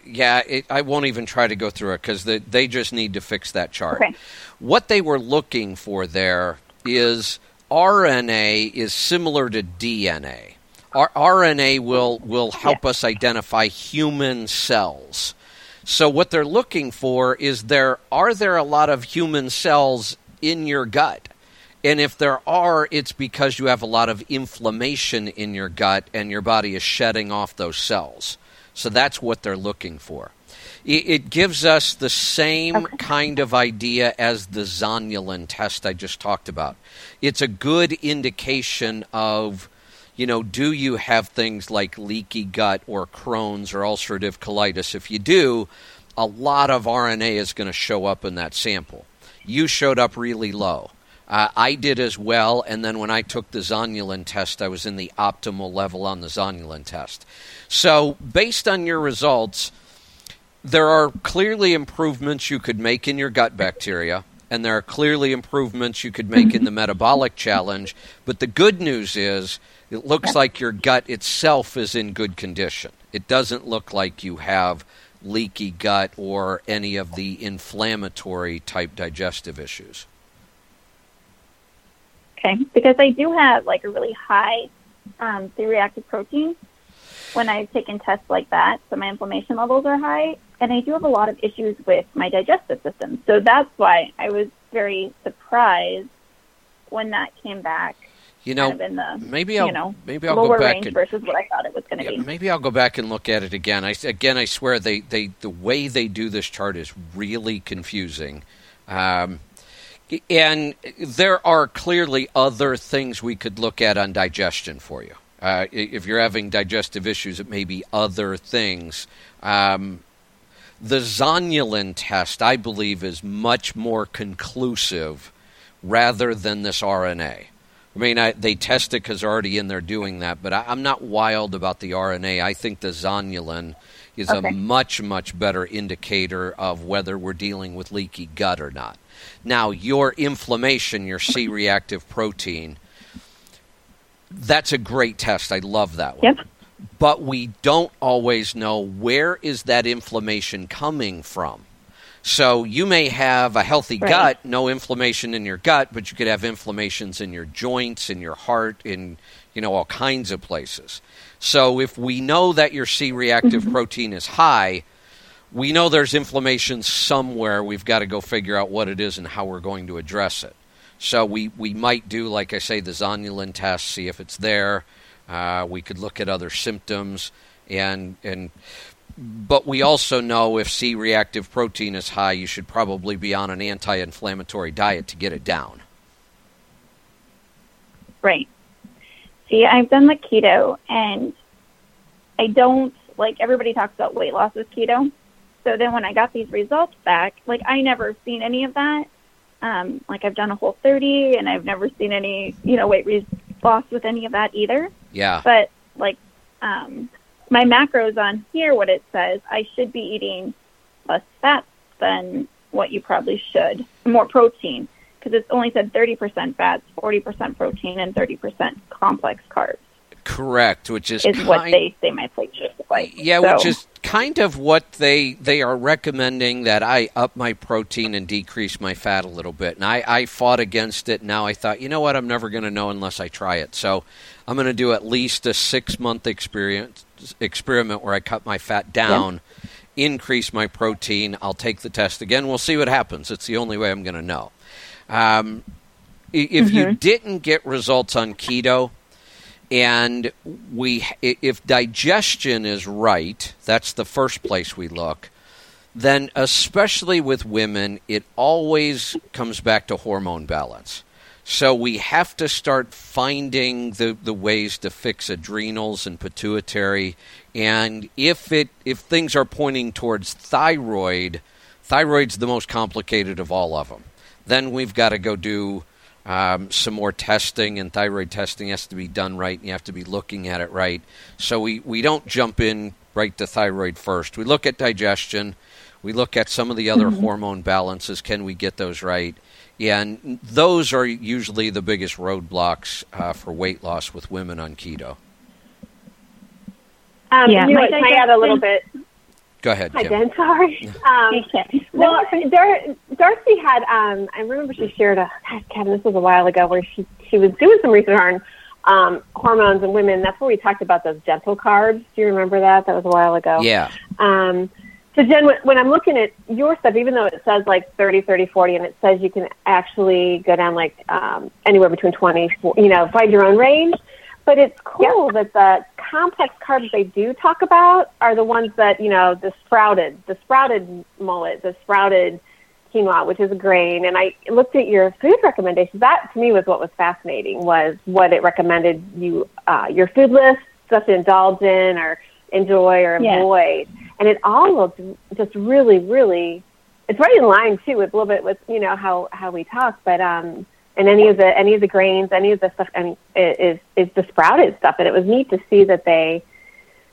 yeah. It, I won't even try to go through it because they, they just need to fix that chart. Okay. What they were looking for there is RNA is similar to DNA. R- RNA will will help us identify human cells. So what they're looking for is there are there a lot of human cells in your gut? And if there are, it's because you have a lot of inflammation in your gut and your body is shedding off those cells. So that's what they're looking for. It, it gives us the same kind of idea as the zonulin test I just talked about. It's a good indication of you know, do you have things like leaky gut or Crohn's or ulcerative colitis? If you do, a lot of RNA is going to show up in that sample. You showed up really low. Uh, I did as well, and then when I took the zonulin test, I was in the optimal level on the zonulin test. So, based on your results, there are clearly improvements you could make in your gut bacteria, and there are clearly improvements you could make in the metabolic challenge. But the good news is, it looks like your gut itself is in good condition. It doesn't look like you have leaky gut or any of the inflammatory type digestive issues. Okay, because I do have like a really high um, C-reactive protein when I've taken tests like that, so my inflammation levels are high, and I do have a lot of issues with my digestive system. So that's why I was very surprised when that came back. You know, kind of in the maybe I'll you know maybe I'll lower go back range and versus what I thought it was going to Yeah, be. maybe I'll go back and look at it again. I again, I swear they, they the way they do this chart is really confusing, um, and there are clearly other things we could look at on digestion for you. Uh, if you're having digestive issues, it may be other things. Um, the zonulin test, I believe, is much more conclusive rather than this RNA. I mean, I, they test it because already in there doing that, but I, I'm not wild about the RNA. I think the zonulin is Okay. a much, much better indicator of whether we're dealing with leaky gut or not. Now, your inflammation, your C reactive protein, That's a great test. I love that one. Yep. But we don't always know where is that inflammation coming from. So you may have a healthy Right. gut, no inflammation in your gut, but you could have inflammations in your joints, in your heart, in you know all kinds of places. So if we know that your C-reactive mm-hmm. protein is high, we know there's inflammation somewhere. We've got to go figure out what it is and how we're going to address it. So we, we might do, like I say, the zonulin test, see if it's there. Uh, we could look at other symptoms, and and but we also know if C-reactive protein is high, you should probably be on an anti-inflammatory diet to get it down. Right. See, I've done the keto, and I don't like everybody talks about weight loss with keto. So then when I got these results back, like I never seen any of that. Um, like I've done a whole 30, and I've never seen any, you know, weight re- loss with any of that either. Yeah. But like um, my macros on here, what it says, I should be eating less fat than what you probably should, more protein, because it's only said 30% fats, 40% protein, and 30% complex carbs Correct, which is, is what they say my plate should look like. Yeah, So- which is kind of what they they are recommending that I up my protein and decrease my fat a little bit. And I, I fought against it. Now I thought, you know what, I'm never going to know unless I try it. So I'm going to do at least a six month experience experiment where I cut my fat down, increase my protein. I'll take the test again. We'll see what happens. It's the only way I'm going to know. Um, if you didn't get results on keto, and we if digestion is right that's the first place we look then especially with women it always comes back to hormone balance. So we have to start finding the, the ways to fix adrenals and pituitary. And if it if things are pointing towards thyroid thyroid's the most complicated of all of them then we've got to go do um, some more testing, and thyroid testing has to be done right, and you have to be looking at it right. So we, we don't jump in right to thyroid first. We look at digestion, we look at some of the other hormone balances. Can we get those right? And those are usually the biggest roadblocks uh, for weight loss with women on keto. Um, Yeah, you know can I add a little bit? Go ahead, Hi, Kim. Jen. Sorry. Um, Okay. well, Dar- Darcy had. Um, I remember she shared a. God, Kevin, this was a while ago, where she she was doing some research on um, hormones in women. That's where we talked about those gentle carbs. Do you remember that? That was a while ago. Yeah. Um, so Jen, when- when I'm looking at your stuff, even though it says like 30, 30, 40, and it says you can actually go down like um, anywhere between 20, you know, find your own range. But it's cool that the complex carbs they do talk about are the ones that, you know, the sprouted, the sprouted millet, the sprouted quinoa, which is a grain. And I looked at your food recommendations. That to me was what was fascinating was what it recommended you, uh, your food list, stuff to indulge in or enjoy or Yeah. avoid. And it all looked just really, really, it's right in line too with a little bit with, you know, how, how we talk, but, um, and any of the any of the grains, any of the stuff, I mean, it is is the sprouted stuff, and it was neat to see that they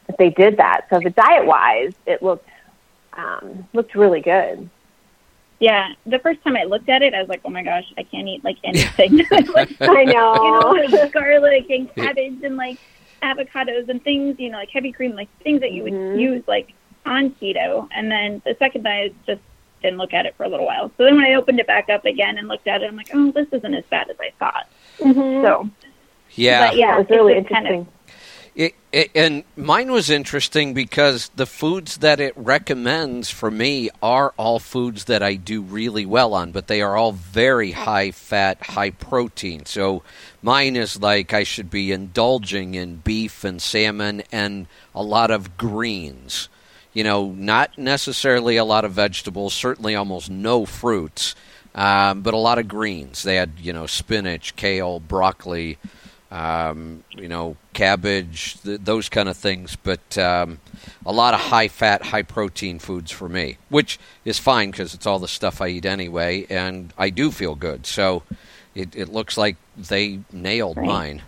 that they did that. So the diet wise, it looked um, looked really good. Yeah, the first time I looked at it, I was like, "Oh my gosh, I can't eat like anything." like, I you know, know. like garlic and cabbage and like avocados and things, you know, like heavy cream, like things that you would Mhm. use like on keto. And then the second time, I just didn't look at it for a little while. So then when I opened it back up again and looked at it, I'm like, "Oh, this isn't as bad as I thought." Mhm. So Yeah. But yeah, it was really just kind of- interesting. It, it, and mine was interesting because the foods that it recommends for me are all foods that I do really well on, but they are all very high fat, high protein. So mine is like I should be indulging in beef and salmon and a lot of greens. You know, not necessarily a lot of vegetables, certainly almost no fruits, um, but a lot of greens. They had, you know, spinach, kale, broccoli um, you know, cabbage, th- those kind of things. But um, a lot of high fat, high protein foods for me, which is fine because it's all the stuff I eat anyway, and I do feel good. So it, it looks like they nailed Right. mine.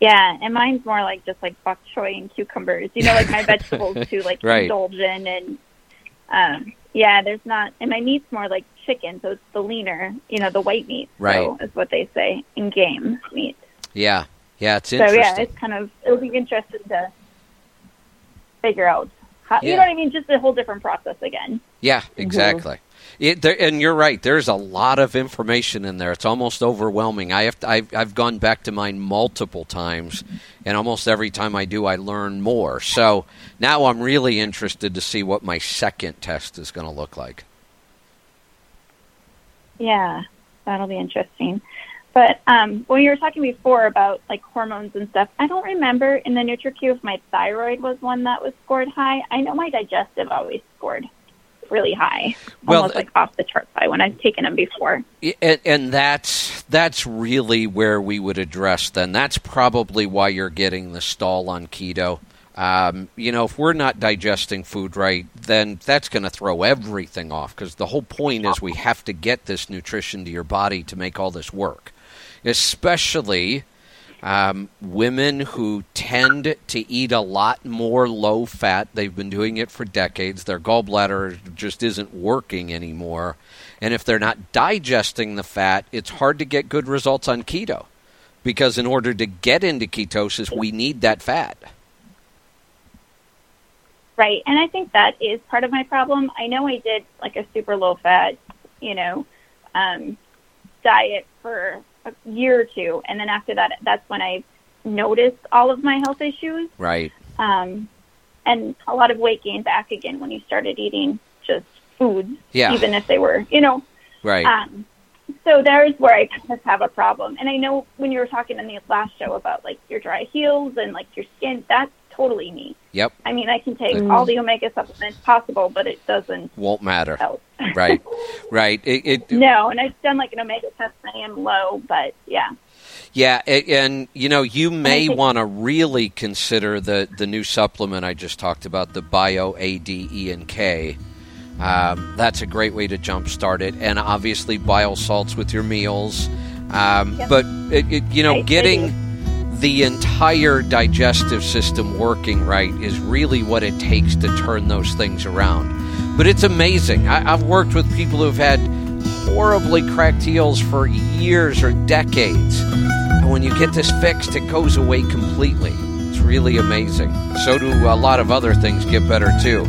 yeah, and mine's more like just like bok choy and cucumbers. You know, like my vegetables too, like Right. indulge in and um Yeah, there's not, and my meat's more like chicken, so it's the leaner, you know, the white meat. Right. So is what they say in game meat. Yeah, yeah, it's interesting. So yeah, it's kind of it'll be interesting to figure out. How, You know what I mean? Just a whole different process again. Yeah, mm-hmm. exactly. It, there, and you're right. There's a lot of information in there. It's almost overwhelming. I have to, I've, I've gone back to mine multiple times, and almost every time I do, I learn more. So now I'm really interested to see what my second test is going to look like. Yeah, that'll be interesting. But um, when you were talking before about like hormones and stuff, I don't remember in the NutriQ if my thyroid was one that was scored high. I know my digestive always scored really high, Well, almost like off the charts high when I've taken them before. And, and that's that's really where we would address. Then that's probably why you're getting the stall on keto. Um, you know, if we're not digesting food right, then that's going to throw everything off. Because the whole point is we have to get this nutrition to your body to make all this work. Especially um, women who tend to eat a lot more low fat. They've been doing it for decades. Their gallbladder just isn't working anymore. And if they're not digesting the fat, it's hard to get good results on keto. Because in order to get into ketosis, we need that fat. Right. And I think that is part of my problem. I know I did like a super low fat, you know, um, diet for a year or two. And then after that, that's when I noticed all of my health issues. Right. Um, and a lot of weight gain back again when you started eating just foods, Yeah. even if they were, you know. Right. Um, so there's where I kind of have a problem. And I know when you were talking in the last show about like your dry heels and like your skin, that's totally me. Yep. I mean, I can take all the omega supplements possible, but it doesn't Won't matter. help. Right. Right. It, it, No, and I've done like an omega test. and I am low, but yeah. Yeah, a- and you know you may want to really consider the the new supplement I just talked about, the Bio AD E and K. Um, that's a great way to jumpstart it, and obviously bile salts with your meals. Um, Yep. But it, it, you know, I- I getting the entire digestive system working right is really what it takes to turn those things around. But it's amazing. I, I've worked with people who've had horribly cracked heels for years or decades. And when you get this fixed, it goes away completely. It's really amazing. So do a lot of other things get better too.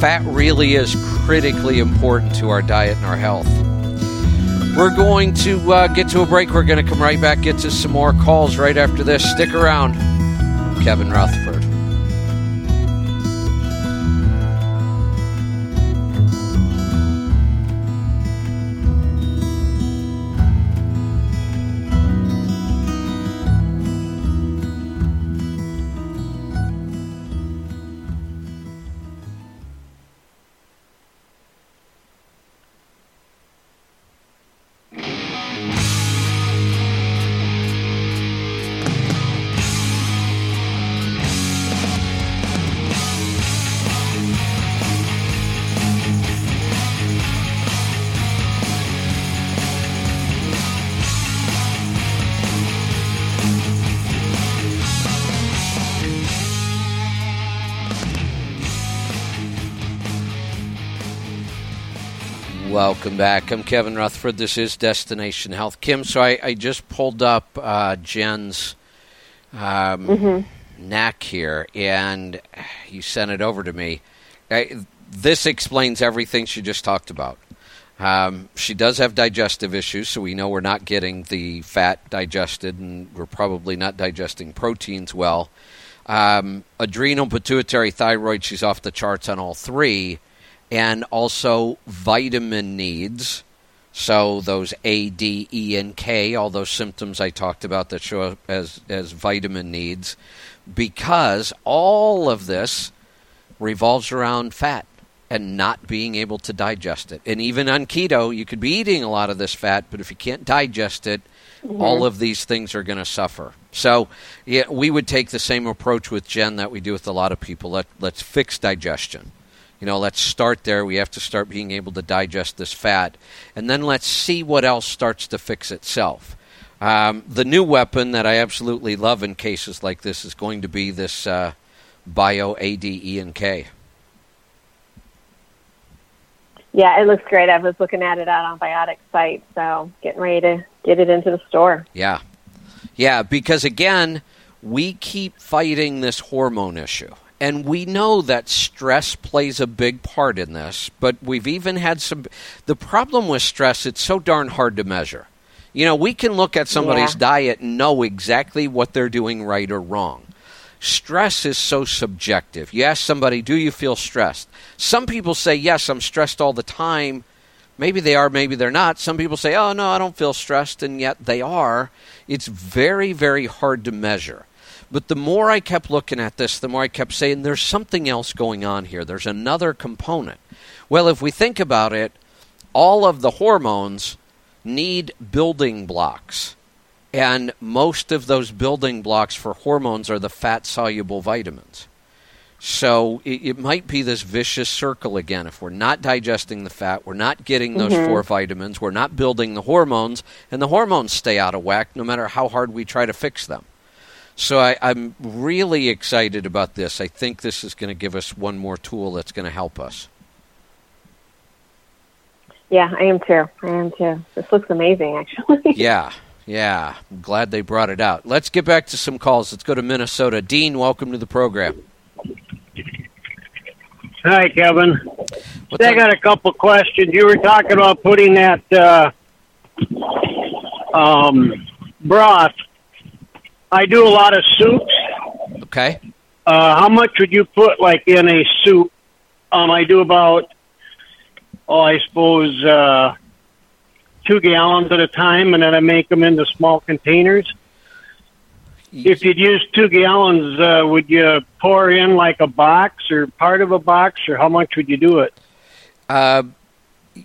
Fat really is critically important to our diet and our health. We're going to uh, get to a break. We're going to come right back, get to some more calls right after this. Stick around. Kevin Rutherford. Welcome back. I'm Kevin Rutherford. This is Destination Health. Kim, so I, I just pulled up uh, Jen's um, NAQ here, and you sent it over to me. I, this explains everything she just talked about. Um, she does have digestive issues, so we know we're not getting the fat digested, and we're probably not digesting proteins well. Um, adrenal, pituitary, thyroid, she's off the charts on all three. And also vitamin needs. So those A, D, E, and K, all those symptoms I talked about that show up as, as vitamin needs, because all of this revolves around fat and not being able to digest it. And even on keto, you could be eating a lot of this fat, but if you can't digest it, mm-hmm. all of these things are going to suffer. So, yeah, we would take the same approach with Jen that we do with a lot of people. Let, let's fix digestion. You know, let's start there. We have to start being able to digest this fat. And then let's see what else starts to fix itself. Um, the new weapon that I absolutely love in cases like this is going to be this uh, Bio AD E and K. Yeah, it looks great. I was looking at it out on Biotic site, so getting ready to get it into the store. Yeah. Yeah, because again, we keep fighting this hormone issue. And we know that stress plays a big part in this, but we've even had some. The problem with stress, it's so darn hard to measure. You know, we can look at somebody's Yeah. diet and know exactly what they're doing right or wrong. Stress is so subjective. You ask somebody, Do you feel stressed? Some people say, Yes, I'm stressed all the time. Maybe they are, maybe they're not. Some people say, Oh, no, I don't feel stressed, and yet they are. It's very, very hard to measure. But the more I kept looking at this, the more I kept saying, There's something else going on here. There's another component. Well, if we think about it, all of the hormones need building blocks. And most of those building blocks for hormones are the fat soluble vitamins. So it, it might be this vicious circle again. If we're not digesting the fat, we're not getting those Mhm. four vitamins, we're not building the hormones, and the hormones stay out of whack no matter how hard we try to fix them. So I, I'm really excited about this. I think this is going to give us one more tool that's going to help us. Yeah, I am too. I am too. This looks amazing, actually. yeah, yeah. I'm glad they brought it out. Let's get back to some calls. Let's go to Minnesota. Dean, welcome to the program. Hi, Kevin. What's I up? got a couple questions. You were talking about putting that uh, um, broth. I do a lot of soups. Okay. Uh, how much would you put, like, in a soup? Um, I do about, oh, I suppose, uh, two gallons at a time, and then I make them into small containers. If you'd use two gallons, uh, would you pour in like a box or part of a box, or how much would you do it? Uh,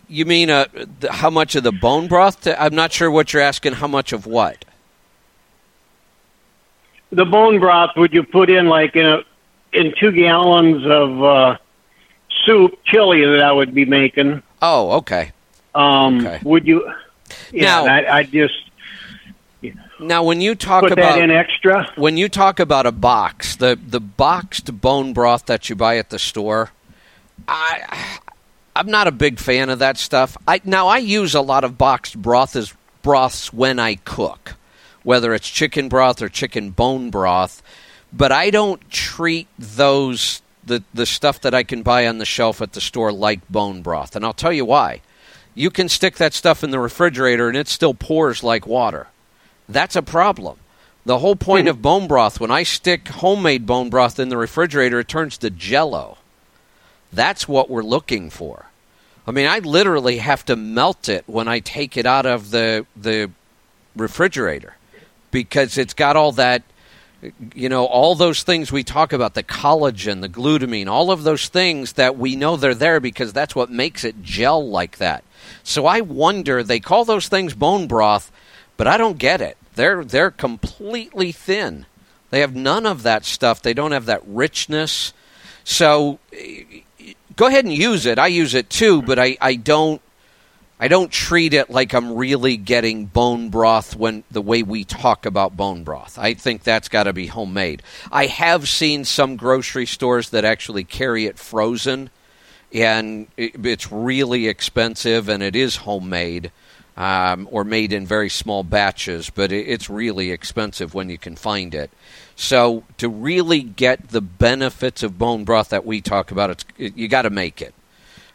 you mean uh, the, how much of the bone broth? To, I'm not sure what you're asking. How much of what? The bone broth would you put in like in a in two gallons of uh, soup chili that I would be making? Oh, okay. Um, Okay. Would you? Yeah, Now- I, I just Now, when you talk put about that in extra. when you talk about a box, the the boxed bone broth that you buy at the store, I I'm not a big fan of that stuff. I now I use a lot of boxed broth as broths when I cook, whether it's chicken broth or chicken bone broth, but I don't treat those the the stuff that I can buy on the shelf at the store like bone broth, and I'll tell you why. You can stick that stuff in the refrigerator and it still pours like water. That's a problem. The whole point of bone broth, when I stick homemade bone broth in the refrigerator, it turns to jello. That's what we're looking for. I mean, I literally have to melt it when I take it out of the the refrigerator because it's got all that you know, all those things we talk about, the collagen, the glutamine, all of those things that we know they're there because that's what makes it gel like that. So I wonder, they call those things bone broth, but I don't get it. They're they're completely thin. They have none of that stuff. They don't have that richness. So eh, go ahead and use it. I use it too, but I, I don't I don't treat it like I'm really getting bone broth when the way we talk about bone broth. I think that's got to be homemade. I have seen some grocery stores that actually carry it frozen, and it's really expensive, and it is homemade um, or made in very small batches, but it's really expensive when you can find it. So to really get the benefits of bone broth that we talk about, it's it, you got to make it.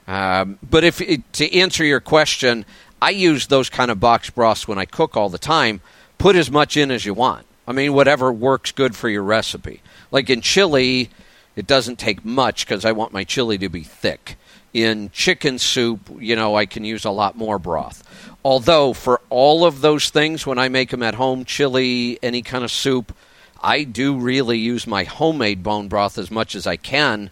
Um, but if it, to answer your question, I use those kind of box broths when I cook all the time. Put as much in as you want. I mean, whatever works good for your recipe. Like in chili, it doesn't take much because I want my chili to be thick. In chicken soup, you know, I can use a lot more broth. Although for all of those things, when I make them at home, chili, any kind of soup, I do really use my homemade bone broth as much as I can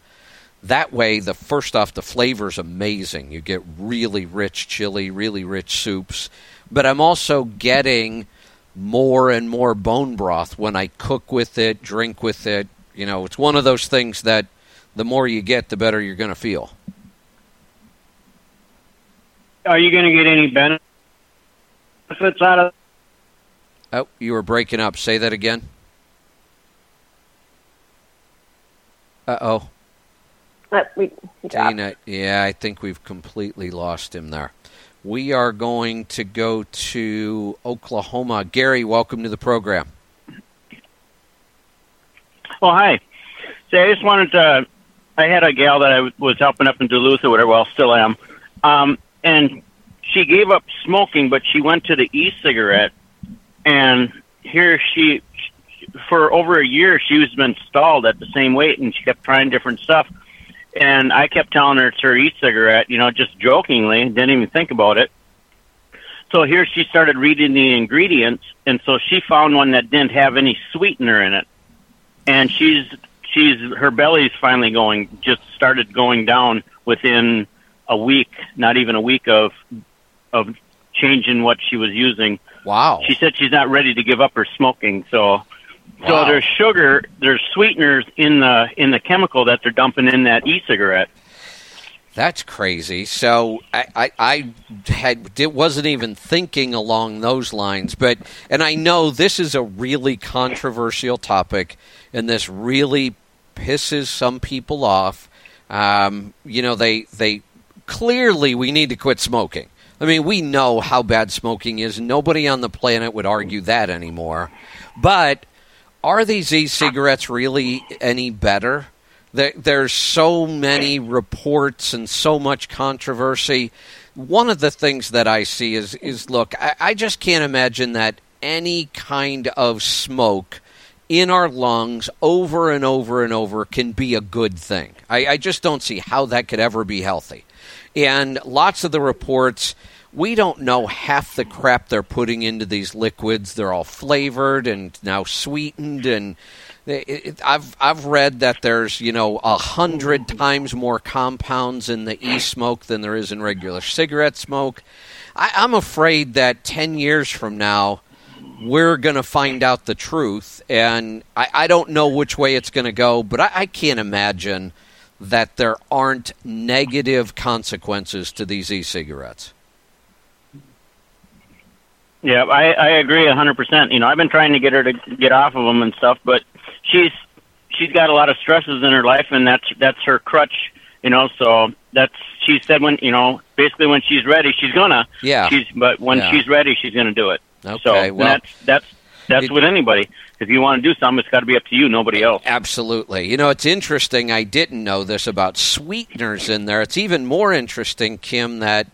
that way the first off the flavor's amazing. You get really rich chili really rich soups. But i'm also getting more and more bone broth when i cook with it drink with it. You know it's one of those things that the more you get the better you're going to feel. Are you going to get any benefits out of? oh you were breaking up. Say that again. Uh, we, he dropped. Dana, yeah, I think we've completely lost him there. We are going to go to Oklahoma. Gary, welcome to the program. Oh, hi. Say, I just wanted to. I had a gal that I was helping up in Duluth or whatever. Well, still am. Um, and she gave up smoking, but she went to the e-cigarette, and here she, for over a year, she was been stalled at the same weight, and she kept trying different stuff. And I kept telling her it's her e-cigarette, you know, just jokingly, didn't even think about it. So here she started reading the ingredients, and so she found one that didn't have any sweetener in it, and she's she's her belly's finally going, just started going down within a week, not even a week of of changing what she was using. Wow. She said she's not ready to give up her smoking, so so Wow. there's sugar, there's sweeteners in the in the chemical that they're dumping in that e-cigarette. That's crazy. So I, I, I had it wasn't even thinking along those lines, but and I know this is a really controversial topic, and this really pisses some people off. Um, you know, they they clearly we need to quit smoking. I mean, we know how bad smoking is. Nobody on the planet would argue that anymore. But are these e-cigarettes really any better? There, there's so many reports and so much controversy. One of the things that I see is is look, I, I just can't imagine that any kind of smoke in our lungs over and over and over can be a good thing. I, I just don't see how that could ever be healthy. And lots of the reports, we don't know half the crap they're putting into these liquids. They're all flavored and now sweetened, and I've I've read that there's you know a hundred times more compounds in the e-smoke than there is in regular cigarette smoke. I, I'm afraid that ten years from now we're going to find out the truth, and I, I don't know which way it's going to go, but I, I can't imagine that there aren't negative consequences to these e-cigarettes. Yeah, I I agree a hundred percent. You know, I've been trying to get her to get off of them and stuff, but she's she's got a lot of stresses in her life, and that's that's her crutch. You know, so that's she said when you know basically when she's ready, she's gonna. Yeah. She's but when Yeah. she's ready, she's gonna do it. Okay, So well- that's that's that's with anybody. If you want to do something, it's got to be up to you, nobody else. Absolutely. You know, it's interesting. I didn't know this about sweeteners in there. It's even more interesting, Kim, that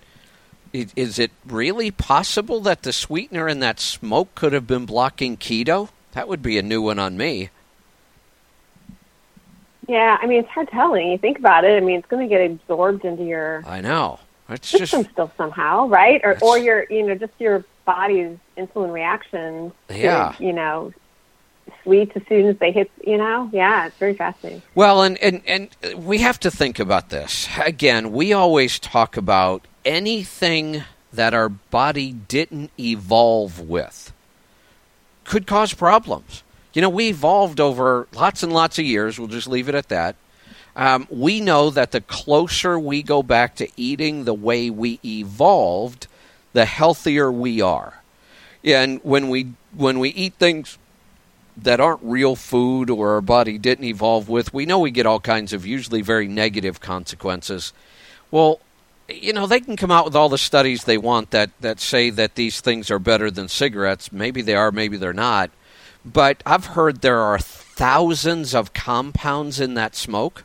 is it really possible that the sweetener in that smoke could have been blocking keto? That would be a new one on me. Yeah, I mean, it's hard telling. You think about it. I mean, it's going to get absorbed into your I know. It's just system still somehow, right? Or, or your, you know, just your body's insulin reactions. to, Yeah. you know, sweets as soon as they hit. You know, yeah, it's very fascinating. Well, and, and, and we have to think about this. Again, we always talk about anything that our body didn't evolve with could cause problems. You know, we evolved over lots and lots of years. We'll just leave it at that. Um, we know that the closer we go back to eating the way we evolved, the healthier we are. And when we when we eat things that aren't real food or our body didn't evolve with, we know we get all kinds of usually very negative consequences. Well, you know, they can come out with all the studies they want that, that say that these things are better than cigarettes. Maybe they are, maybe they're not. But I've heard there are thousands of compounds in that smoke,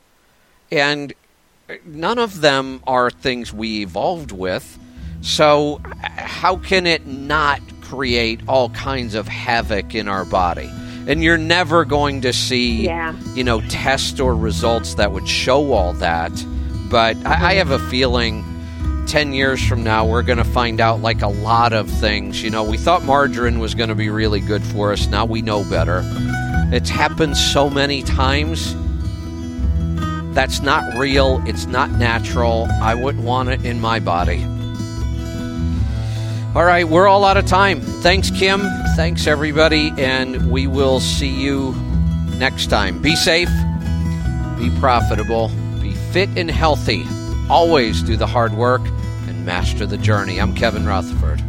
and none of them are things we evolved with. So, how can it not create all kinds of havoc in our body? And you're never going to see, Yeah. you know, tests or results that would show all that. But I, I have a feeling 10 years from now, we're going to find out like a lot of things. You know, we thought margarine was going to be really good for us. Now we know better. It's happened so many times. That's not real. It's not natural. I wouldn't want it in my body. All right, we're all out of time. Thanks, Kim. Thanks, everybody. And we will see you next time. Be safe, be profitable, be fit and healthy. Always do the hard work and master the journey. I'm Kevin Rutherford.